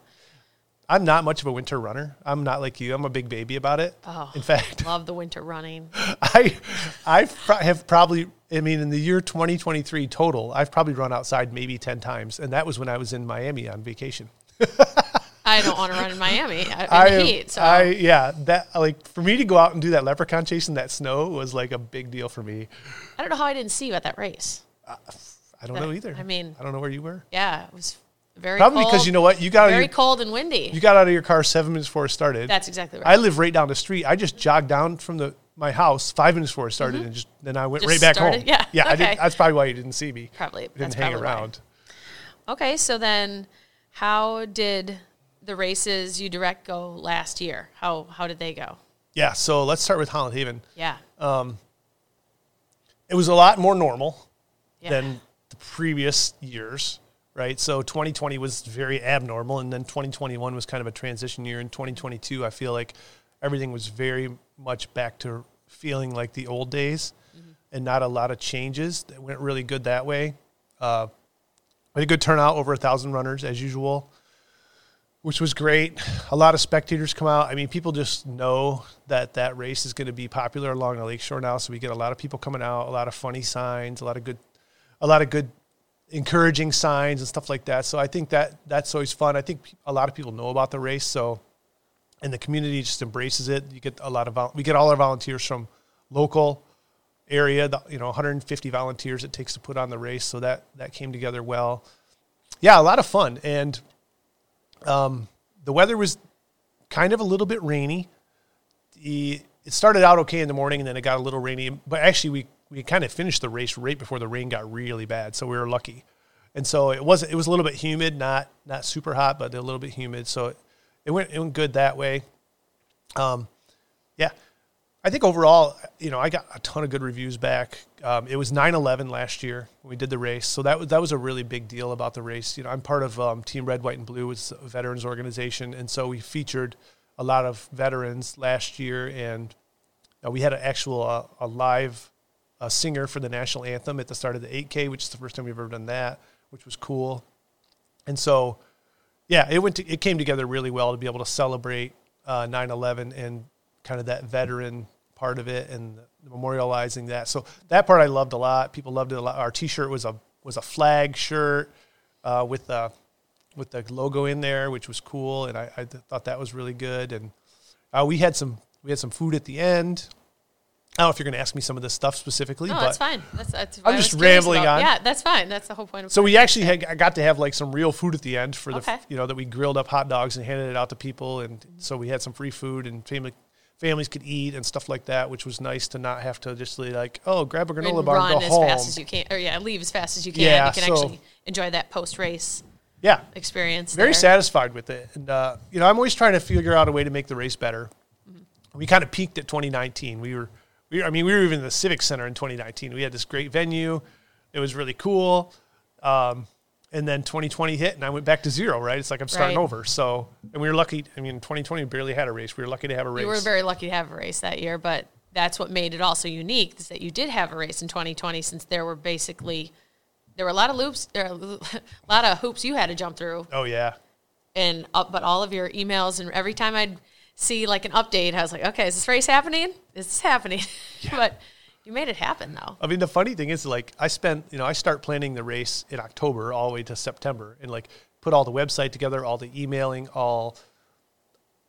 I'm not much of a winter runner. I'm not like you. I'm a big baby about it. Oh. In fact, I love the winter running. I I have probably I mean in the year 2023 total, I've probably run outside maybe 10 times and that was when I was in Miami on vacation. I don't want to run in Miami uh, in I the heat. So I yeah, that like for me to go out and do that leprechaun chase in that snow was like a big deal for me. I don't know how I didn't see you at that race. I don't know either. I mean- I don't know where you were. Yeah, it was very Probably cold, because you know what? You got very your, cold and windy. you got out of your car 7 minutes before it started. That's exactly right. I live right down the street. I just jogged down from the my house 5 minutes before it started and just then I went Mm-hmm. Just right back started- home. yeah, Yeah, I didn't, that's probably why you didn't see me. probably I didn't that's hang probably why. around. Okay, so then How did the races you direct go last year? How how did they go? Yeah, so let's start with Holland Haven. Yeah. It was a lot more normal yeah. than the previous years, right? So 2020 was very abnormal, and then 2021 was kind of a transition year. In 2022, I feel like everything was very much back to feeling like the old days, and not a lot of changes. It went really good that way. Uh, had a good turnout, over a thousand runners as usual, which was great. A lot of spectators come out. I mean, people just know that that race is going to be popular along the lakeshore now, so we get a lot of people coming out, a lot of funny signs, a lot of good, a lot of good, encouraging signs and stuff like that. So I think that that's always fun. I think a lot of people know about the race, so and the community just embraces it. You get a lot of vol- we get all our volunteers from local area, the, you know, 150 volunteers it takes to put on the race, so that that came together well. Yeah, a lot of fun, and um, the weather was kind of a little bit rainy. The, it started out okay in the morning, and then it got a little rainy. But actually, we we kind of finished the race right before the rain got really bad, so we were lucky. And so it was it was a little bit humid, not not super hot, but a little bit humid. So it, it went it went good that way. Um, yeah, I think overall, you know, I got a ton of good reviews back. Um, it was 9/11 last year when we did the race, so that was that was a really big deal about the race. You know, I'm part of um, Team Red, White, and Blue, it's a veterans organization, and so we featured a lot of veterans last year, and uh, we had an actual uh, a live uh, singer for the national anthem at the start of the 8K, which is the first time we've ever done that, which was cool. And so, yeah, it went to, it came together really well to be able to celebrate uh, 9/11 and kind of that veteran part of it and memorializing that. So that part I loved a lot. People loved it a lot. Our T-shirt was a was a flag shirt uh, with the with the logo in there, which was cool, and I, I th- thought that was really good. And uh, we had some we had some food at the end. I don't know if you're going to ask me some of this stuff specifically, No, but that's fine. That's, that's I'm just rambling about. on. Yeah, that's fine. That's the whole point of So we actually had, I got to have like some real food at the end for the, Okay. you know, that we grilled up hot dogs and handed it out to people, and so we had some free food and family families could eat and stuff like that, which was nice to not have to just be like, oh, grab a granola and bar run and go as home. fast as you can, or yeah, leave as fast as you can. Yeah, you can so- actually enjoy that post race yeah, experience. very there. satisfied with it, and uh, you know, I'm always trying to figure out a way to make the race better. We kind of peaked at 2019. We were, we I mean, we were even in the Civic Center in 2019. We had this great venue. It was really cool. Um, and then 2020 hit, and I went back to zero. Right? It's like I'm starting Right. over. So, and we were lucky. I mean, 2020 we barely had a race. We were lucky to have a race. We were very lucky to have a race that year, but that's what made it also unique is that you did have a race in 2020 since there were basically there were a lot of loops, there a lot of hoops you had to jump through, oh yeah, and uh, but all of your emails and every time I'd see like an update, I was like, okay, is this race happening? Is this happening? but you made it happen though. I mean, the funny thing is, like, I spent, you know, I start planning the race in October all the way to September, and like put all the website together, all the emailing, all,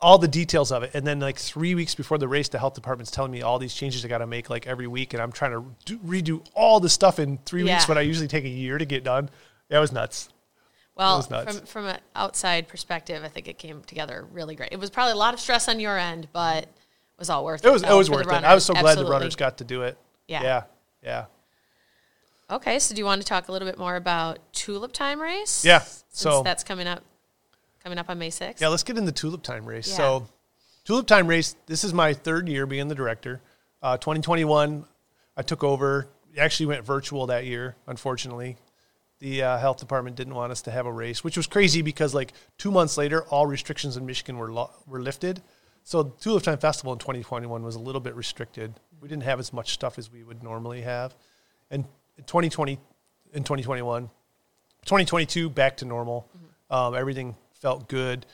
all the details of it, and then like three weeks before the race, the health department's telling me all these changes I got to make like every week, and I'm trying to do, redo all the stuff in three weeks when I usually take a year to get done. That was nuts. Well, from from an outside perspective, I think it came together really great. It was probably a lot of stress on your end, but it was all worth it. It was, it was worth it. I was so runners. glad the runners got to do it. Yeah. yeah, yeah. Okay, so do you want to talk a little bit more about Tulip Time Race? Yeah, Since so- that's coming up, coming up on May sixth. Yeah, let's get into Tulip Time Race. Yeah. So, Tulip Time Race, this is my third year being the director. Uh, 2021, I took over. Actually, went virtual that year, unfortunately. The uh, health department didn't want us to have a race, which was crazy because, like, two months later, all restrictions in Michigan were, lo- were lifted. So, the Tulip Time Festival in 2021 was a little bit restricted. We didn't have as much stuff as we would normally have. And in 2020, in 2021, 2022 back to normal. Um, everything felt good.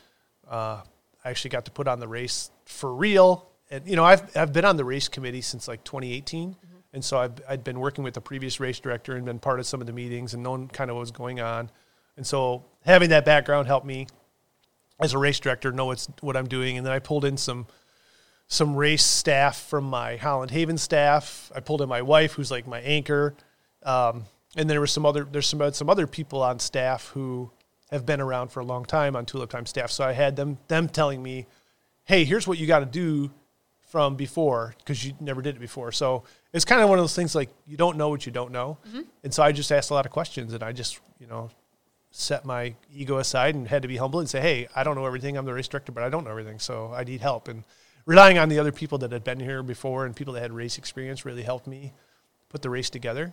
Uh, I actually got to put on the race for real. And you know, I've I've been on the race committee since like 2018, and so I've I'd been working with the previous race director and been part of some of the meetings and known kind of what was going on. And so having that background helped me as a race director know what's what I'm doing. And then I pulled in some some race staff from my Holland Haven staff. I pulled in my wife, who's like my anchor, um, and there was some other there's some some other people on staff who have been around for a long time on Tulip Time staff. So I had them them telling me, "Hey, here's what you got to do from before because you never did it before." So it's kind of one of those things like you don't know what you don't know, mm-hmm. and so I just asked a lot of questions and I just you know set my ego aside and had to be humble and say, "Hey, I don't know everything. I'm the race director, but I don't know everything, so I need help." And relying on the other people that had been here before and people that had race experience really helped me put the race together.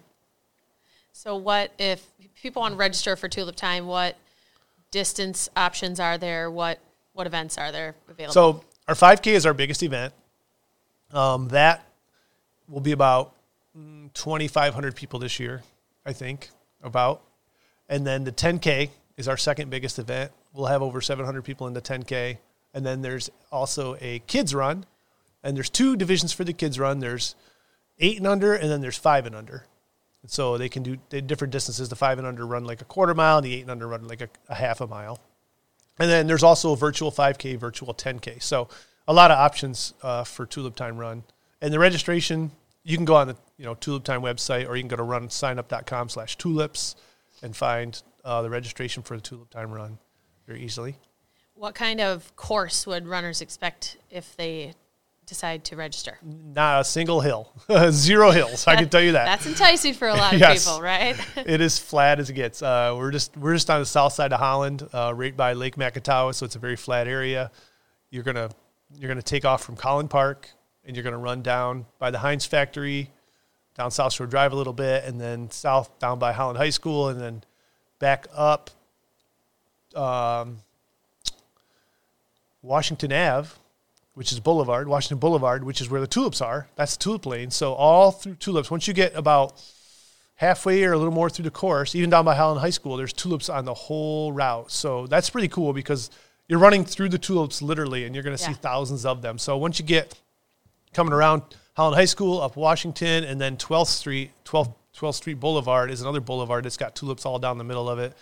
So, what if people want to register for Tulip Time? What distance options are there? What what events are there available? So, our 5K is our biggest event. Um, that will be about mm, 2,500 people this year, I think, about. And then the 10K is our second biggest event. We'll have over 700 people in the 10K. And then there's also a kids run, and there's two divisions for the kids run. There's eight and under, and then there's five and under. And so they can do different distances. The five and under run like a quarter mile, and the eight and under run like a, a half a mile. And then there's also a virtual 5K, virtual 10K. So a lot of options uh, for Tulip Time Run. And the registration, you can go on the you know Tulip Time website, or you can go to runsignup.com slash tulips and find uh, the registration for the Tulip Time Run very easily. What kind of course would runners expect if they decide to register? Not a single hill, zero hills. I can tell you that. That's enticing for a lot of yes. people, right? it is flat as it gets. Uh, we're just we're just on the south side of Holland, uh, right by Lake Macatawa, so it's a very flat area. You're gonna you're gonna take off from Kollen Park, and you're gonna run down by the Heinz factory, down South Shore Drive a little bit, and then south down by Holland High School, and then back up. Um, Washington Ave, which is Boulevard, Washington Boulevard, which is where the tulips are. That's the tulip lane. So all through tulips, once you get about halfway or a little more through the course, even down by Holland High School, there's tulips on the whole route. So that's pretty cool because you're running through the tulips literally, and you're going to yeah. see thousands of them. So once you get coming around Holland High School, up Washington, and then 12th Street, 12th, 12th Street Boulevard is another boulevard that's got tulips all down the middle of it.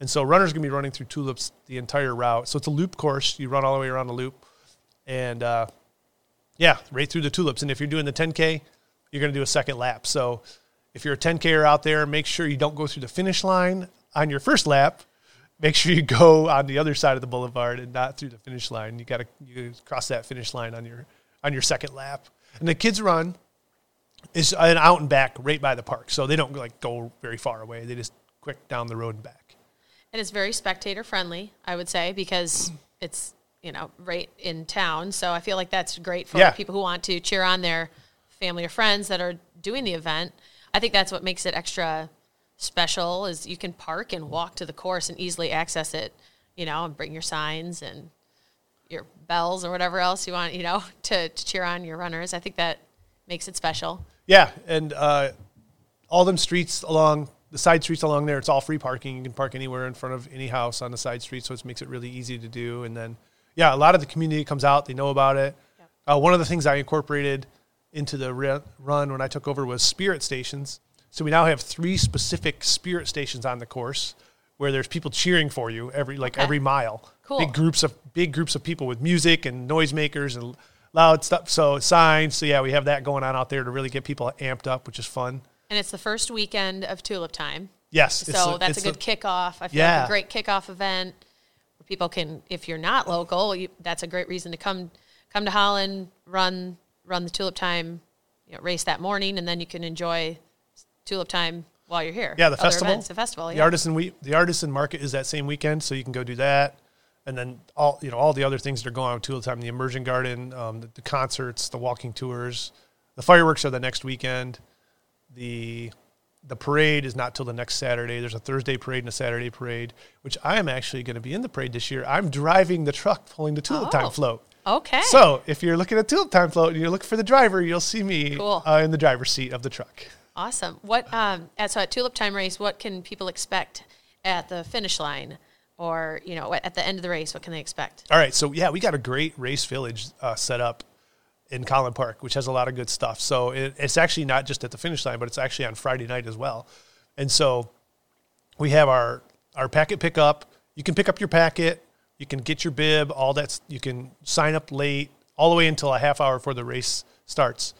And so runners going to be running through tulips the entire route. So it's a loop course. You run all the way around the loop. And uh, yeah, right through the tulips. And if you're doing the 10K, you're going to do a second lap. So if you're a 10Ker out there, make sure you don't go through the finish line on your first lap. Make sure you go on the other side of the boulevard and not through the finish line. You got to you cross that finish line on your on your second lap. And the kids run is an out and back right by the park, so they don't like go very far away. They just quick down the road and back. And it's very spectator friendly, I would say, because it's you know right in town. So I feel like that's great for yeah. people who want to cheer on their family or friends that are doing the event. I think that's what makes it extra special is you can park and walk to the course and easily access it, you know, and bring your signs and your bells or whatever else you want, you know, to, to cheer on your runners. I think that makes it special. Yeah, and uh, all them streets along the side streets along there, it's all free parking. You can park anywhere in front of any house on the side street, so it makes it really easy to do. And then, yeah, a lot of the community comes out; they know about it. Uh, one of the things I incorporated into the run when I took over was spirit stations. So we now have three specific spirit stations on the course where there's people cheering for you every like okay. every mile. Cool. Big groups of big groups of people with music and noisemakers and loud stuff. So signs. So yeah, we have that going on out there to really get people amped up, which is fun and it's the first weekend of Tulip Time. Yes. So a, that's a good kickoff. I feel yeah. like a great kickoff event where people can, if you're not local, you, that's a great reason to come come to Holland, run run the Tulip Time you know, race that morning, and then you can enjoy Tulip Time while you're here. Yeah, the festival. Events, the festival. The yeah. artisan week, the artisan market is that same weekend, so you can go do that. And then all you know, all the other things that are going on with Tulip Time, the immersion garden, um, the, the concerts, the walking tours, the fireworks are the next weekend the the parade is not till the next Saturday. There's a Thursday parade and a Saturday parade, which I am actually going to be in the parade this year. I'm driving the truck pulling the Tulip oh, Time float. Okay. So if you're looking at Tulip Time float and you're looking for the driver, you'll see me cool. uh, in the driver's seat of the truck. Awesome. What um, at, so at Tulip Time race, what can people expect at the finish line? Or you know, at the end of the race, what can they expect? All right, so yeah, we got a great race village uh, set up in Kollen Park, which has a lot of good stuff. So it, it's actually not just at the finish line, but it's actually on Friday night as well. And so we have our our packet pickup. You can pick up your packet. You can get your bib. All that's you can sign up late, all the way until a half hour before the race starts.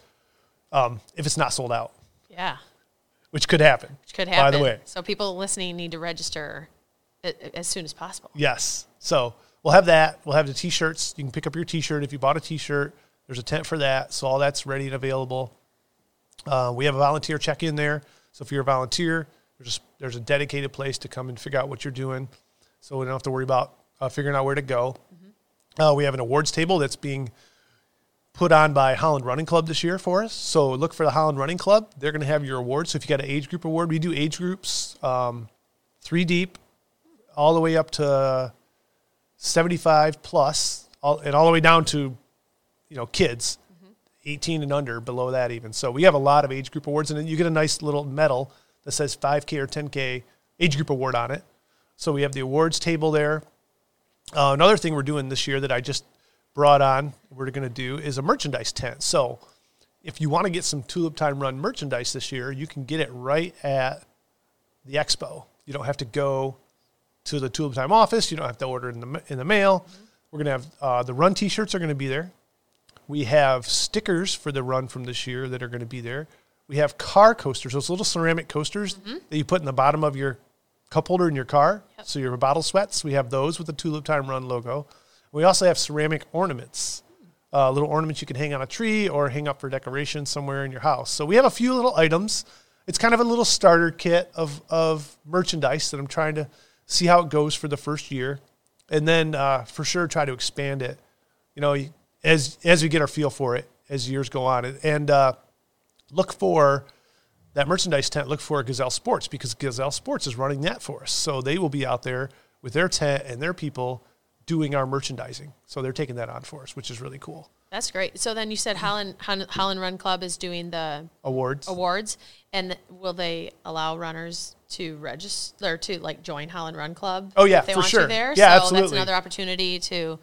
Um, if it's not sold out. Yeah. Which could happen. Which could happen. By the way. So people listening need to register as soon as possible. Yes. So we'll have that. We'll have the t-shirts. You can pick up your t-shirt if you bought a t-shirt. There's a tent for that, so all that's ready and available. Uh, we have a volunteer check in there. So if you're a volunteer, There's a, there's a dedicated place to come and figure out what you're doing, so we don't have to worry about uh, figuring out where to go. Uh, we have an awards table that's being put on by Holland Running Club this year for us. So look for the Holland Running Club. They're going to have your awards. So if you got an age group award, we do age groups, um, three deep, all the way up to 75 plus, all, and all the way down to, you know, kids, 18 and under, below that even. So we have a lot of age group awards, and then you get a nice little medal that says 5K or 10K age group award on it. So we have the awards table there. Uh, another thing we're doing this year that I just brought on, we're going to do is a merchandise tent. So if you want to get some Tulip Time Run merchandise this year, you can get it right at the expo. You don't have to go to the Tulip Time office. You don't have to order in the in the mail. We're gonna have uh, the run T-shirts are going to be there. We have stickers for the run from this year that are going to be there. We have car coasters, those little ceramic coasters that you put in the bottom of your cup holder in your car, so your bottle sweats. We have those with the Tulip Time Run logo. We also have ceramic ornaments, uh, little ornaments you can hang on a tree or hang up for decoration somewhere in your house. So we have a few little items. It's kind of a little starter kit of of merchandise that I'm trying to see how it goes for the first year, and then uh, for sure try to expand it. You know, as as we get our feel for it as years go on, and uh, look for that merchandise tent. Look for Gazelle Sports because Gazelle Sports is running that for us, so they will be out there with their tent and their people doing our merchandising. So they're taking that on for us, which is really cool. That's great. So then you said Holland Holland Run Club is doing the Awards. awards, and will they allow runners to register or to like join Holland Run Club? Oh, yeah, if they for want sure. to there. Yeah, so that's absolutely. another opportunity to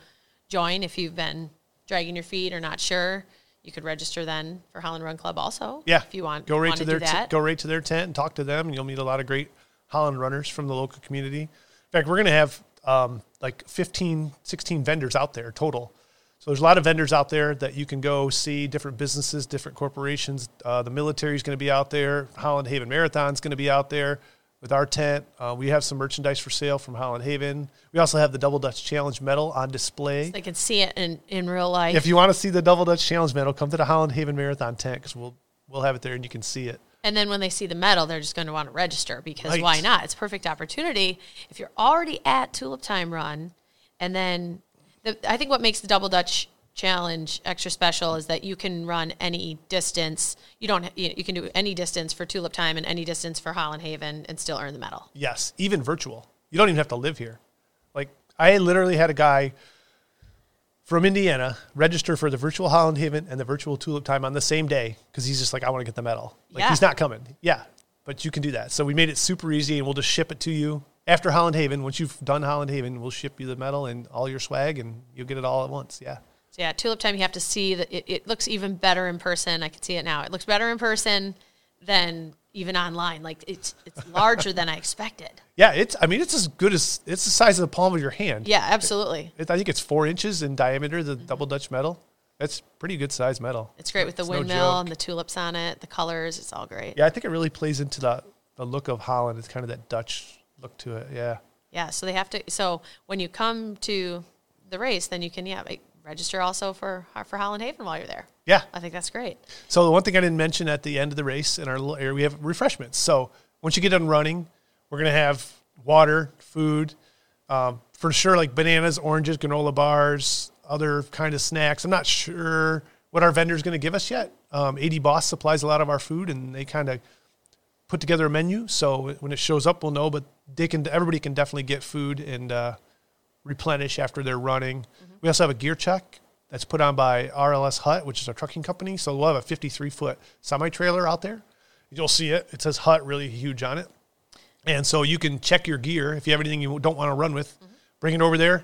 join if you've been dragging your feet or not sure. You could register then for Holland Run Club also. Yeah, if you want. go right want to their t- go right to their tent and talk to them, and you'll meet a lot of great Holland runners from the local community. In fact, we're going to have um, like 15, 16 vendors out there total. So there's a lot of vendors out there that you can go see, different businesses, different corporations. Uh, the military is going to be out there. Holland Haven Marathon is going to be out there with our tent. Uh, we have some merchandise for sale from Holland Haven. We also have the Double Dutch Challenge medal on display. They can see it in, in real life. If you want to see the Double Dutch Challenge medal, come to the Holland Haven Marathon tent because we'll we'll have it there and you can see it. And then when they see the medal, they're just going to want to register because Right. why not? It's a perfect opportunity. If you're already at Tulip Time Run, and then the, I think what makes the Double Dutch Challenge extra special is that you can run any distance. You don't. You, you can do any distance for Tulip Time and any distance for Holland Haven and still earn the medal. Yes, even virtual. You don't even have to live here. Like I literally had a guy from Indiana register for the virtual Holland Haven and the virtual Tulip Time on the same day because he's just like, I want to get the medal. Like Yeah. he's not coming. Yeah, but you can do that. So we made it super easy, and we'll just ship it to you after Holland Haven. Once you've done Holland Haven, we'll ship you the medal and all your swag, and you'll get it all at once. Yeah. So yeah, Tulip Time. You have to see that it, it looks even better in person. I can see it now. It looks better in person than even online. Like it's it's larger than I expected. Yeah, it's. I mean, it's as good as it's the size of the palm of your hand. Yeah, absolutely. It, I think it's four inches in diameter. The mm-hmm. double Dutch medal. That's pretty good size medal. It's great with the It's windmill joke. and the tulips on it, the colors. It's all great. Yeah, I think it really plays into the the look of Holland. It's kind of that Dutch look to it. Yeah. Yeah, so they have to. So when you come to the race, then you can yeah register also for for Holland Haven while you're there. Yeah. I think that's great. So the one thing I didn't mention at the end of the race in our little area, we have refreshments. So once you get done running, we're gonna have water, food, um, for sure like bananas, oranges, granola bars, other kind of snacks. I'm not sure what our vendor is gonna give us yet. Um, AD Boss supplies a lot of our food, and they kind of put together a menu. So when it shows up, we'll know. But they can, everybody can definitely get food and uh, replenish after they're running. We also have a gear check that's put on by RLS Hut, which is our trucking company. So we'll have a 53 foot semi trailer out there. You'll see it. It says Hut really huge on it. And so you can check your gear if you have anything you don't want to run with, bring it over there.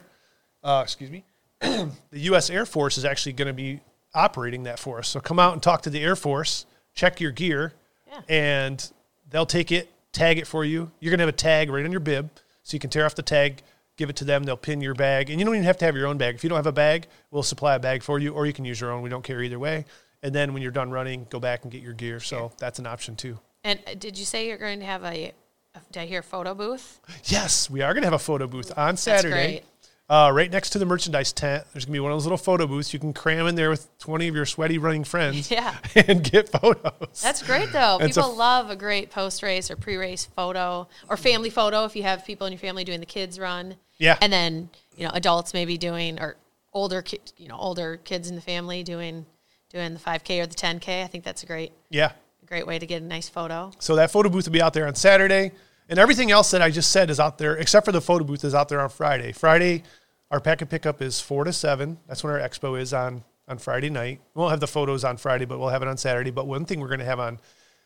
Uh, excuse me. the U.S. Air Force is actually going to be operating that for us. So come out and talk to the Air Force, check your gear, Yeah. and they'll take it, tag it for you. You're going to have a tag right on your bib, so you can tear off the tag, give it to them. They'll pin your bag, and you don't even have to have your own bag. If you don't have a bag, we'll supply a bag for you, or you can use your own. We don't care either way. And then when you're done running, go back and get your gear. So that's an option too. And uh, did you say you're going to have a? a did I hear photo booth? Yes, we are going to have a photo booth on That's Saturday. great. Uh, right next to the merchandise tent, there's gonna be one of those little photo booths. You can cram in there with 20 of your sweaty running friends Yeah. and get photos. That's great though. It's People love a great post race or pre race photo or family photo if you have people in your family doing the kids run. Yeah. And then, you know, adults maybe doing or older ki- you know, older kids in the family doing doing the 5K or the 10K. I think that's a great yeah. great way to get a nice photo. So that photo booth will be out there on Saturday, and everything else that I just said is out there, except for the photo booth, is out there on Friday. Friday, our packet pickup is four to seven. That's when our expo is on on Friday night. We won't have the photos on Friday, but we'll have it on Saturday. But one thing we're going to have on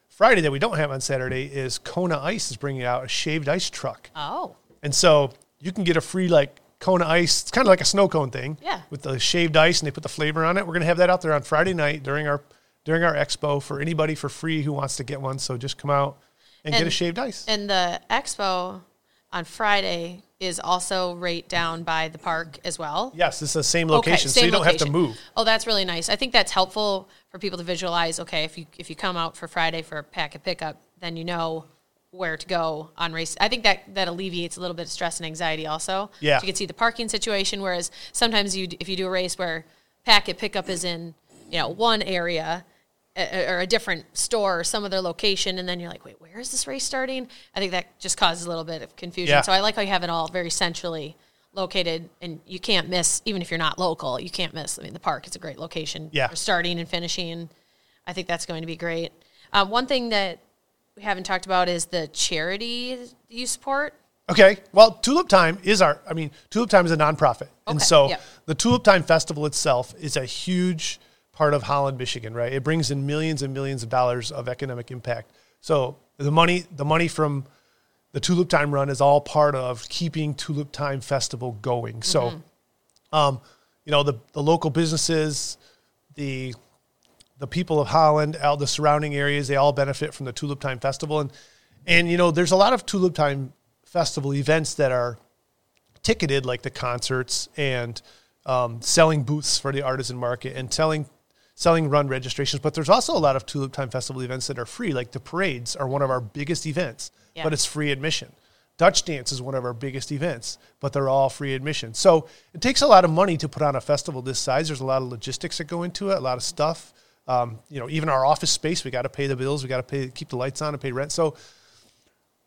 Friday that we don't have on Saturday is Kona Ice is bringing out a shaved ice truck, Oh. and so you can get a free like Kona Ice. It's kind of like a snow cone thing, Yeah. with the shaved ice, and they put the flavor on it. We're going to have that out there on Friday night during our during our expo for anybody for free who wants to get one. So just come out and, get a shaved ice. And the expo on Friday is also right down by the park as well. Yes, it's the same location, so same you don't have to move. Oh, that's really nice. I think that's helpful for people to visualize. Okay, if you if you come out for Friday for a packet pickup, then you know where to go on race. I think that that alleviates a little bit of stress and anxiety also. Yeah. So you can see the parking situation. Whereas sometimes you if you do a race where packet pickup is in you know one area or a different store or some other location, and then you're like, wait, where is this race starting? I think that just causes a little bit of confusion. Yeah. So I like how you have it all very centrally located, and you can't miss, even if you're not local, you can't miss. I mean, the park is a great location Yeah. for starting and finishing. I think that's going to be great. Uh, one thing that we haven't talked about is the charity you support. Okay, well, Tulip Time is our. I mean, Tulip Time is a nonprofit, and so yep. the Tulip Time Festival itself is a huge part of Holland, Michigan. Right, it brings in millions and millions of dollars of economic impact. So the money, the money from the Tulip Time run is all part of keeping Tulip Time Festival going. So, Mm-hmm. um, you know, the the local businesses, the the people of Holland, all the surrounding areas, they all benefit from the Tulip Time Festival. And and you know, there's a lot of Tulip Time Festival events that are ticketed, like the concerts and um, selling booths for the artisan market and selling selling run registrations. But there's also a lot of Tulip Time Festival events that are free, like the parades are one of our biggest events, Yeah. but it's free admission. Dutch Dance is one of our biggest events, but they're all free admission. So it takes a lot of money to put on a festival this size. There's a lot of logistics that go into it, a lot of stuff. Um, you know, even our office space, we got to pay the bills, we got to pay keep the lights on and pay rent. So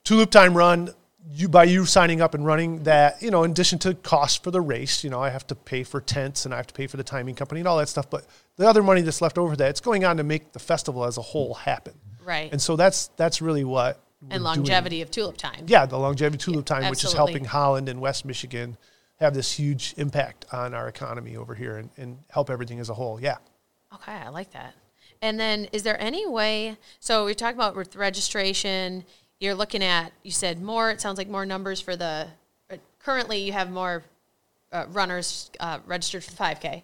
Tulip Time Run, you by you signing up and running that, you know, in addition to cost for the race, you know, I have to pay for tents and I have to pay for the timing company and all that stuff. But the other money that's left over that, it's going on to make the festival as a whole happen. Right. And so that's that's really what and doing. longevity of tulip time. Yeah, the longevity tulip time, which is helping Holland and West Michigan have this huge impact on our economy over here and, and help everything as a whole. Yeah. Okay, I like that. And then, is there any way? So we talked about with registration. You're looking at. You said more. It sounds like more numbers for the. uh, Currently, you have more uh, runners uh, registered for 5K.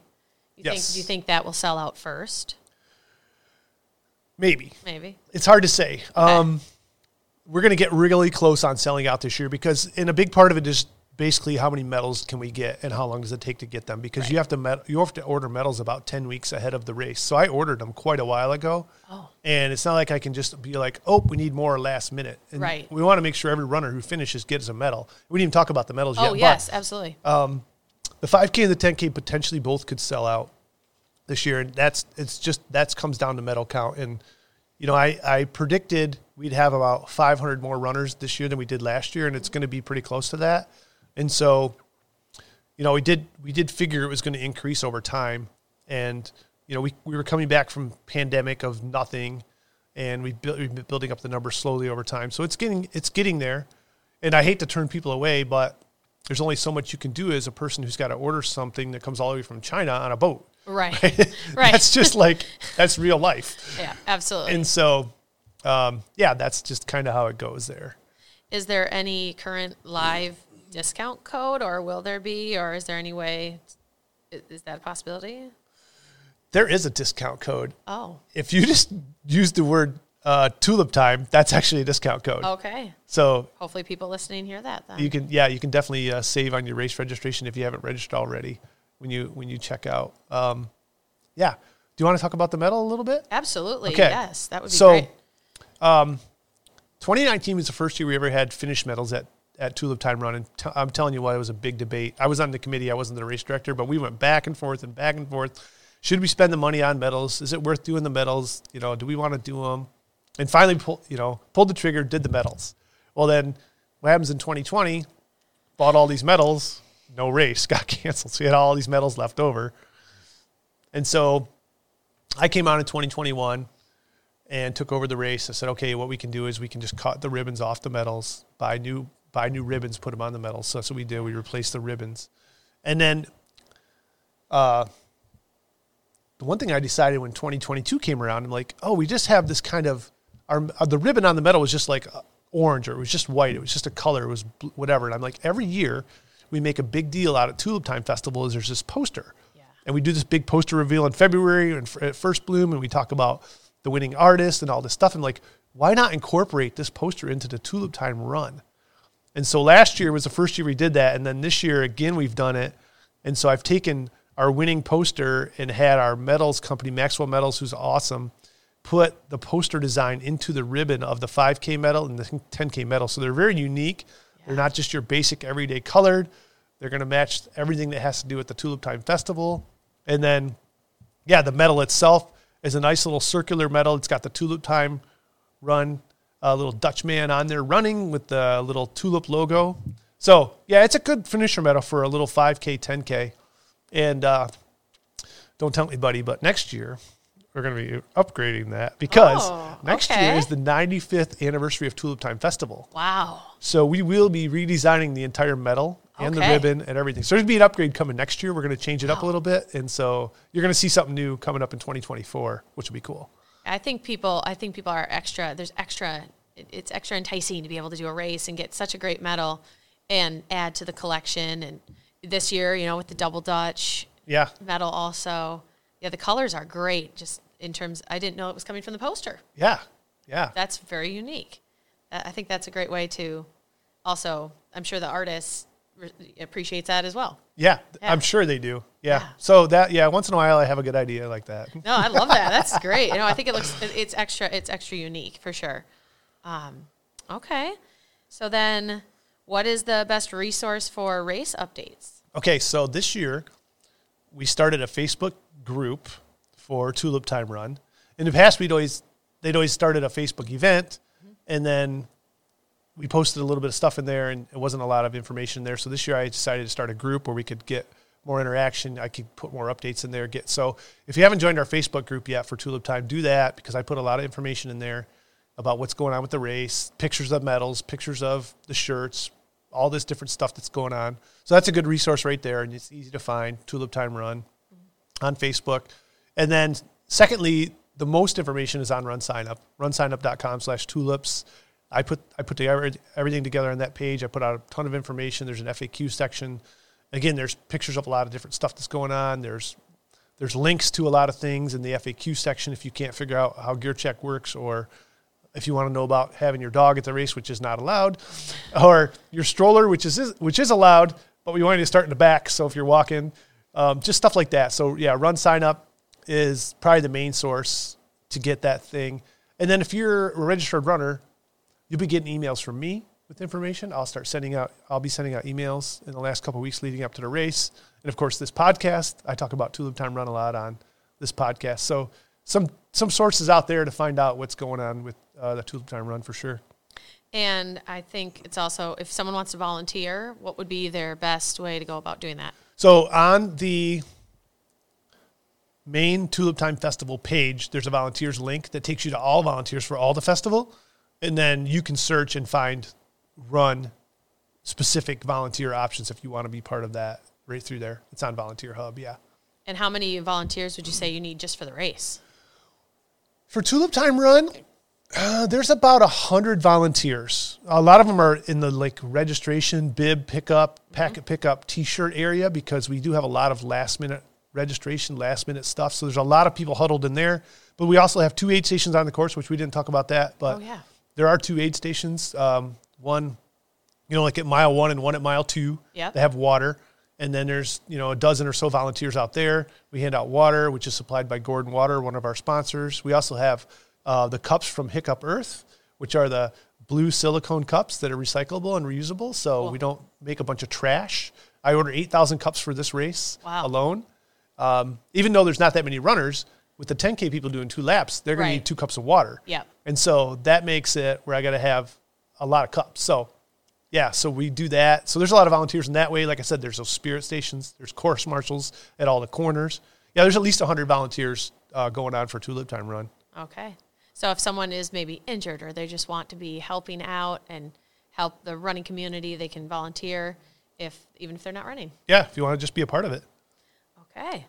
You Yes. think? Do you think that will sell out first? Maybe. Maybe. It's hard to say. Um, we're going to get really close on selling out this year because, in a big part of it is basically how many medals can we get and how long does it take to get them because you have to med- you have to order medals about 10 weeks ahead of the race. So I ordered them quite a while ago. Oh. And it's not like I can just be like, "Oh, we need more last minute." And Right. We want to make sure every runner who finishes gets a medal. We didn't even talk about the medals oh, yet. Oh but yes, absolutely. Um, the 5K and the 10K potentially both could sell out this year, and that's it's just that's comes down to medal count. And you know, I I predicted we'd have about 500 more runners this year than we did last year, and it's going to be pretty close to that. And so, you know, we did we did figure it was going to increase over time, and you know, we we were coming back from pandemic of nothing, and we built we've been building up the numbers slowly over time. So it's getting it's getting there, and I hate to turn people away, but there's only so much you can do as a person who's got to order something that comes all the way from China on a boat. right. right. That's just like that's real life. yeah, absolutely. And so, um, yeah, that's just kind of how it goes there. is there any current live discount code, or will there be, or is there any way? Is, that a possibility? There is a discount code. Oh, If you just use the word uh, tulip time, that's actually a discount code. okay. So Hopefully, people listening hear that. Then. you can, yeah, you can definitely uh, save on your race registration if you haven't registered already when you when you check out. Um, yeah. Do you want to talk about the medal a little bit? Absolutely. Okay. Yes, that would be So- great. 2019 was the first year we ever had finished medals at at Tulip Time Run, and I'm telling you what, it was a big debate. I was on the committee, I wasn't the race director, but we went back and forth and back and forth. Should we spend the money on medals? Is it worth doing the medals? You know, do we want to do them? And finally, pull, you know, pulled the trigger, did the medals. Well, then what happens in 2020? Bought all these medals, no race, got canceled. So we had all these medals left over. And so I came out in 2021 and took over the race. I said, okay, what we can do is we can just cut the ribbons off the medals, buy new buy new ribbons, put them on the medals. So that's what we did. We replaced the ribbons, and then uh, the one thing I decided when 2022 came around, I'm like, oh, we just have this kind of our uh, the ribbon on the medal was just like orange or it was just white. It was just a color. It was whatever. And I'm like, every year we make a big deal out at Tulip Time Festival is there's this poster. Yeah. And we do this big poster reveal in February and at First Bloom, and we talk about the winning artist and all this stuff. I'm like, why not incorporate this poster into the Tulip Time run? And so last year was the first year we did that, and then this year again we've done it. And so I've taken our winning poster and had our medals company, Maxwell Medals, who's awesome, put the poster design into the ribbon of the 5K medal and the 10K medal. So they're very unique. They're not just your basic everyday colored. They're going to match everything that has to do with the Tulip Time Festival. And then, yeah, the medal itself is a nice little circular medal. It's got the Tulip Time run, a little Dutch man on there running with the little tulip logo. So, yeah, it's a good finisher medal for a little 5K, 10K. And uh, don't tell anybody, but next year we're going to be upgrading that because Oh, next year is the 95th anniversary of Tulip Time Festival. Wow. So we will be redesigning the entire medal and the ribbon and everything. So there's going to be an upgrade coming next year. We're going to change it up a little bit. And so you're going to see something new coming up in 2024, which will be cool. I think people. I think people are extra. There's extra. It's extra enticing to be able to do a race and get such a great medal, and add to the collection. And this year, you know, with the double Dutch Yeah. medal, also, yeah, the colors are great. Just in terms, I didn't know it was coming from the poster. Yeah. Yeah. That's very unique. I think that's a great way to. Also, I'm sure the artist re- appreciates that as well. Yeah. Yeah. I'm sure they do. Yeah. Yeah. So that, yeah, once in a while I have a good idea like that. No, I love that. That's great. You know, I think it looks it's extra it's extra unique for sure. Um, okay, so then, what is the best resource for race updates? Okay. So this year we started a Facebook group for Tulip Time Run. In the past, we'd always, they'd always started a Facebook event and then we posted a little bit of stuff in there and it wasn't a lot of information there. So this year I decided to start a group where we could get more interaction. I could put more updates in there. Get so if you haven't joined our Facebook group yet for Tulip Time, do that because I put a lot of information in there about what's going on with the race, pictures of medals, pictures of the shirts, all this different stuff that's going on. So that's a good resource right there, and it's easy to find. Tulip Time Run on Facebook, and then secondly, the most information is on Run Sign Up. RunSignup.com slash tulips. I put I put together everything together on that page. I put out a ton of information. There's an FAQ section. Again, there's pictures of a lot of different stuff that's going on. There's there's links to a lot of things in the FAQ section if you can't figure out how gear check works or if you want to know about having your dog at the race, which is not allowed, or your stroller, which is which is allowed, but we want you to start in the back. So if you're walking, um, just stuff like that. So yeah, run sign up is probably the main source to get that thing. And then if you're a registered runner, you'll be getting emails from me with information. I'll start sending out. I'll be sending out emails in the last couple of weeks leading up to the race, and of course this podcast. I talk about Tulip Time Run a lot on this podcast. So some some sources out there to find out what's going on with uh, the Tulip Time Run for sure. And I think it's also if someone wants to volunteer, what would be their best way to go about doing that? So on the main Tulip Time Festival page, there's a volunteers link that takes you to all volunteers for all the festival, and then you can search and find run specific volunteer options if you want to be part of that right through there. It's on Volunteer Hub, yeah. And how many volunteers would you say you need just for the race? For Tulip Time Run, uh, there's about a hundred volunteers. A lot of them are in the like registration, bib pickup, packet pickup, T-shirt area because we do have a lot of last minute registration, last minute stuff. So there's a lot of people huddled in there. But we also have two aid stations on the course, which we didn't talk about that. But Oh, yeah. There are two aid stations. Um, one, you know, like at mile one and one at mile two. Yep. They have water. And then there's, you know, a dozen or so volunteers out there. We hand out water, which is supplied by Gordon Water, one of our sponsors. We also have uh, the cups from Hiccup Earth, which are the blue silicone cups that are recyclable and reusable, so Cool. we don't make a bunch of trash. I ordered 8,000 cups for this race Wow. alone. Um, even though there's not that many runners, with the 10K people doing two laps, they're going Right. to need two cups of water. Yeah. And so that makes it where I got to have a lot of cups. So, yeah, so we do that. So there's a lot of volunteers in that way. Like I said, there's those spirit stations, there's course marshals at all the corners. Yeah, there's at least 100 volunteers uh, going on for Tulip Time Run. Okay. So if someone is maybe injured or they just want to be helping out and help the running community, they can volunteer if even if they're not running. Yeah, if you want to just be a part of it. Okay.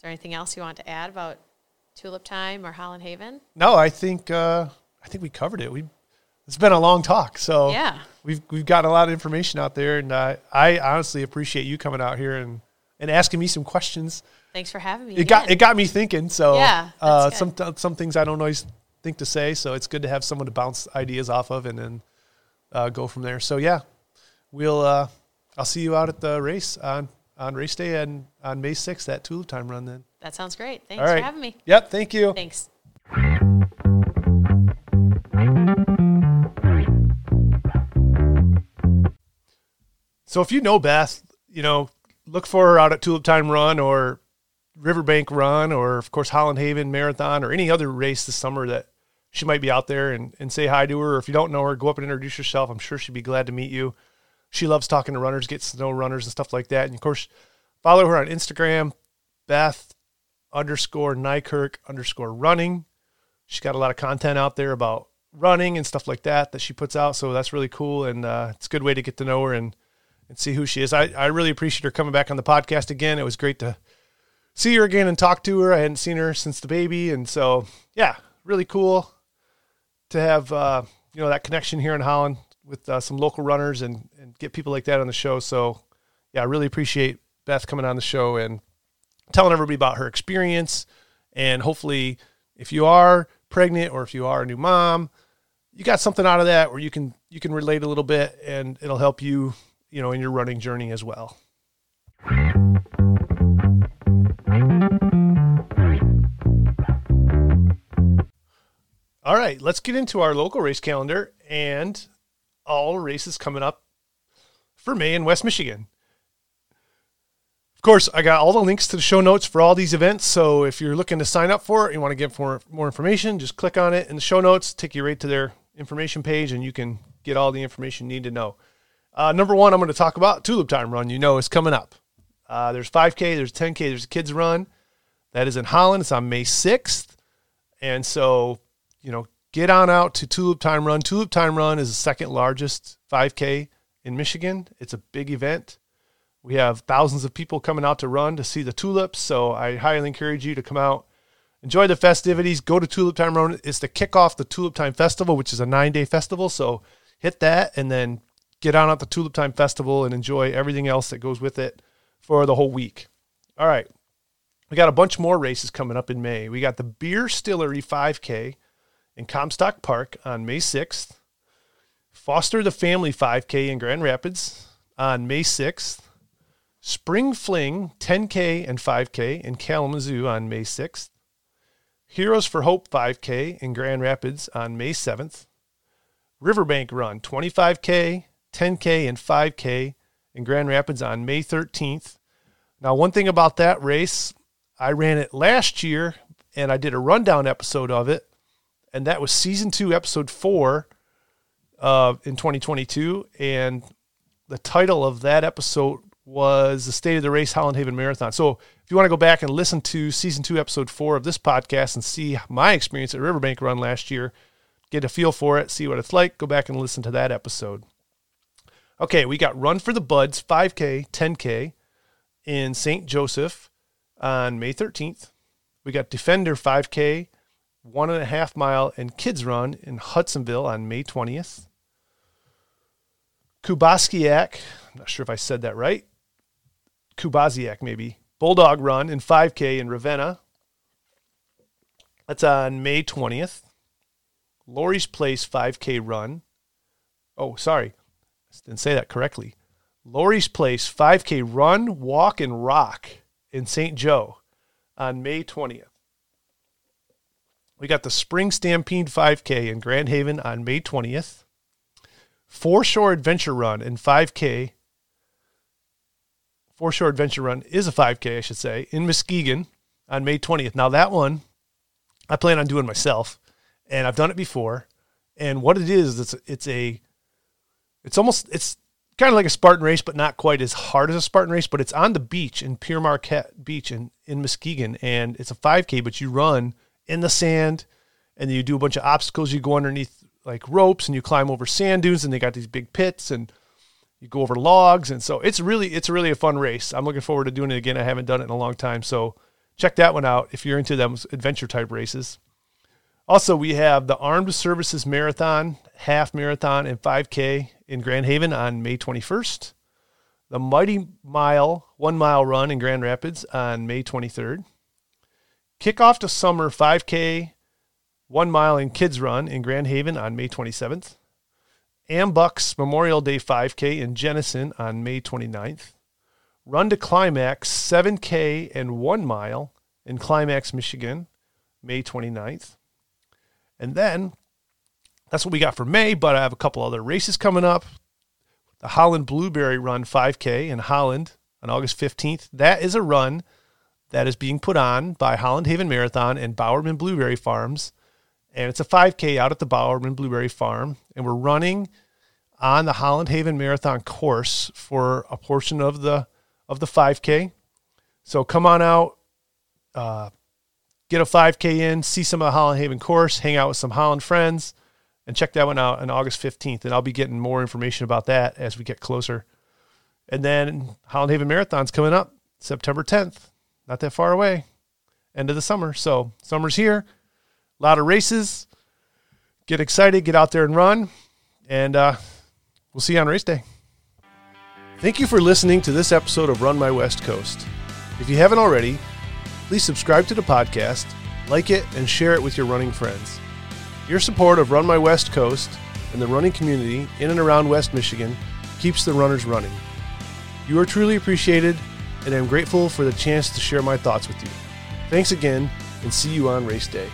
Is there anything else you want to add about Tulip Time or Holland Haven? No, I think uh, I think we covered it. We it's been a long talk, so Yeah. we've we've gotten a lot of information out there, and uh, I honestly appreciate you coming out here and, and asking me some questions. Thanks for having me. It got it got me thinking. So Yeah, uh, some some things I don't always think to say, so it's good to have someone to bounce ideas off of and then uh, go from there. So yeah, we'll uh, I'll see you out at the race on on race day and on May sixth at Tulip Time Run. Then That sounds great. Thanks right, for having me. Yep, thank you. Thanks. So if you know Beth, you know, look for her out at Tulip Time Run or Riverbank Run or of course Holland Haven Marathon or any other race this summer that she might be out there and, and say hi to her. Or if you don't know her, go up and introduce yourself. I'm sure she'd be glad to meet you. She loves talking to runners, gets to know runners and stuff like that. And of course, follow her on Instagram, Beth underscore Nykerk underscore running. She's got a lot of content out there about running and stuff like that that she puts out. So that's really cool. And uh, it's a good way to get to know her and and see who she is. I, I really appreciate her coming back on the podcast again. It was great to see her again and talk to her. I hadn't seen her since the baby. And so, yeah, really cool to have, uh, you know, that connection here in Holland with uh, some local runners and, and get people like that on the show. So, yeah, I really appreciate Beth coming on the show and telling everybody about her experience. And hopefully, if you are pregnant or if you are a new mom, you got something out of that where you can you can relate a little bit and it'll help you you know in your running journey as well all right let's get into our local race calendar and all races coming up for may in west michigan of course i got all the links to the show notes for all these events so if you're looking to sign up for it you want to get more, more information just click on it in the show notes take you right to their information page and you can get all the information you need to know uh, number one, I'm going to talk about Tulip Time Run. You know, is coming up. Uh, there's 5K, there's 10K, there's a kids run. That is in Holland. It's on May 6th, and so you know, get on out to Tulip Time Run. Tulip Time Run is the second largest 5K in Michigan. It's a big event. We have thousands of people coming out to run to see the tulips. So I highly encourage you to come out, enjoy the festivities, go to Tulip Time Run. It's to kick off the Tulip Time Festival, which is a nine day festival. So hit that and then get on out the Tulip Time Festival and enjoy everything else that goes with it for the whole week. All right. We got a bunch more races coming up in May. We got the Bier Distillery 5K in Comstock Park on May 6th. Foster the Family 5K in Grand Rapids on May 6th. Spring Fling 10K and 5K in Kalamazoo on May 6th. Heroes for Hope 5K in Grand Rapids on May 7th. Riverbank Run 25K, 10K, and 5K in Grand Rapids on May 13th. Now, one thing about that race, I ran it last year and I did a rundown episode of it, and that was season two, episode four uh, in 2022. And the title of that episode was The State of the Race Holland Haven Marathon. So if you want to go back and listen to season two, episode four of this podcast and see my experience at Riverbank Run last year, get a feel for it, see what it's like, go back and listen to that episode. Okay, we got Run for the Buds 5K, 10K in St. Joseph on May 13th. We got Defender 5K, one and a half mile, and Kids Run in Hudsonville on May 20th. Kubaskiak, I'm not sure if I said that right. Kubaziak, maybe. Bulldog Run in 5K in Ravenna. That's on May 20th. Lory's Place 5K Run. Oh, sorry. I didn't say that correctly. Lory's Place 5K Run, Walk, and Rock in St. Joe on May 20th. We got the Spring Stampede 5K in Grand Haven on May 20th. Foreshore Adventure Run in 5K. Foreshore Adventure Run is a 5K, I should say, in Muskegon on May 20th. Now, that one I plan on doing myself, and I've done it before. And what it is, it's it's a, it's almost it's kind of like a Spartan race, but not quite as hard as a Spartan race. But it's on the beach in Pere Marquette Beach in in Muskegon, and it's a 5K, but you run in the sand, and you do a bunch of obstacles. You go underneath like ropes, and you climb over sand dunes, and they got these big pits, and you go over logs, and so it's really it's really a fun race. I'm looking forward to doing it again. I haven't done it in a long time, so check that one out if you're into those adventure type races. Also, we have the Armed Services Marathon, half marathon, and 5K in Grand Haven on May 21st. The Mighty Mile, one mile run in Grand Rapids on May 23rd. Kickoff to Summer 5K, one mile and kids run in Grand Haven on May 27th. AMBUCS Memorial Day 5K in Jenison on May 29th. Run to Climax 7K and 1 mile in Climax, Michigan, May 29th. And then that's what we got for May, but I have a couple other races coming up. The Holland Blueberry Run 5K in Holland on August 15th. That is a run that is being put on by Holland Haven Marathon and Bowerman Blueberry Farms. And it's a 5K out at the Bowerman Blueberry Farm. And we're running on the Holland Haven Marathon course for a portion of the of the 5K. So come on out, uh, get a 5K in, see some of the Holland Haven course, hang out with some Holland friends, and check that one out on August 15th. And I'll be getting more information about that as we get closer. And then Holland Haven Marathon's coming up September 10th, not that far away, end of the summer. So summer's here, a lot of races. Get excited, get out there and run, and uh, we'll see you on race day. Thank you for listening to this episode of Run MI West Coast. If you haven't already, please subscribe to the podcast, like it, and share it with your running friends. Your support of Run MI West Coast and the running community in and around West Michigan keeps the runners running. You are truly appreciated, and I'm grateful for the chance to share my thoughts with you. Thanks again, and see you on race day.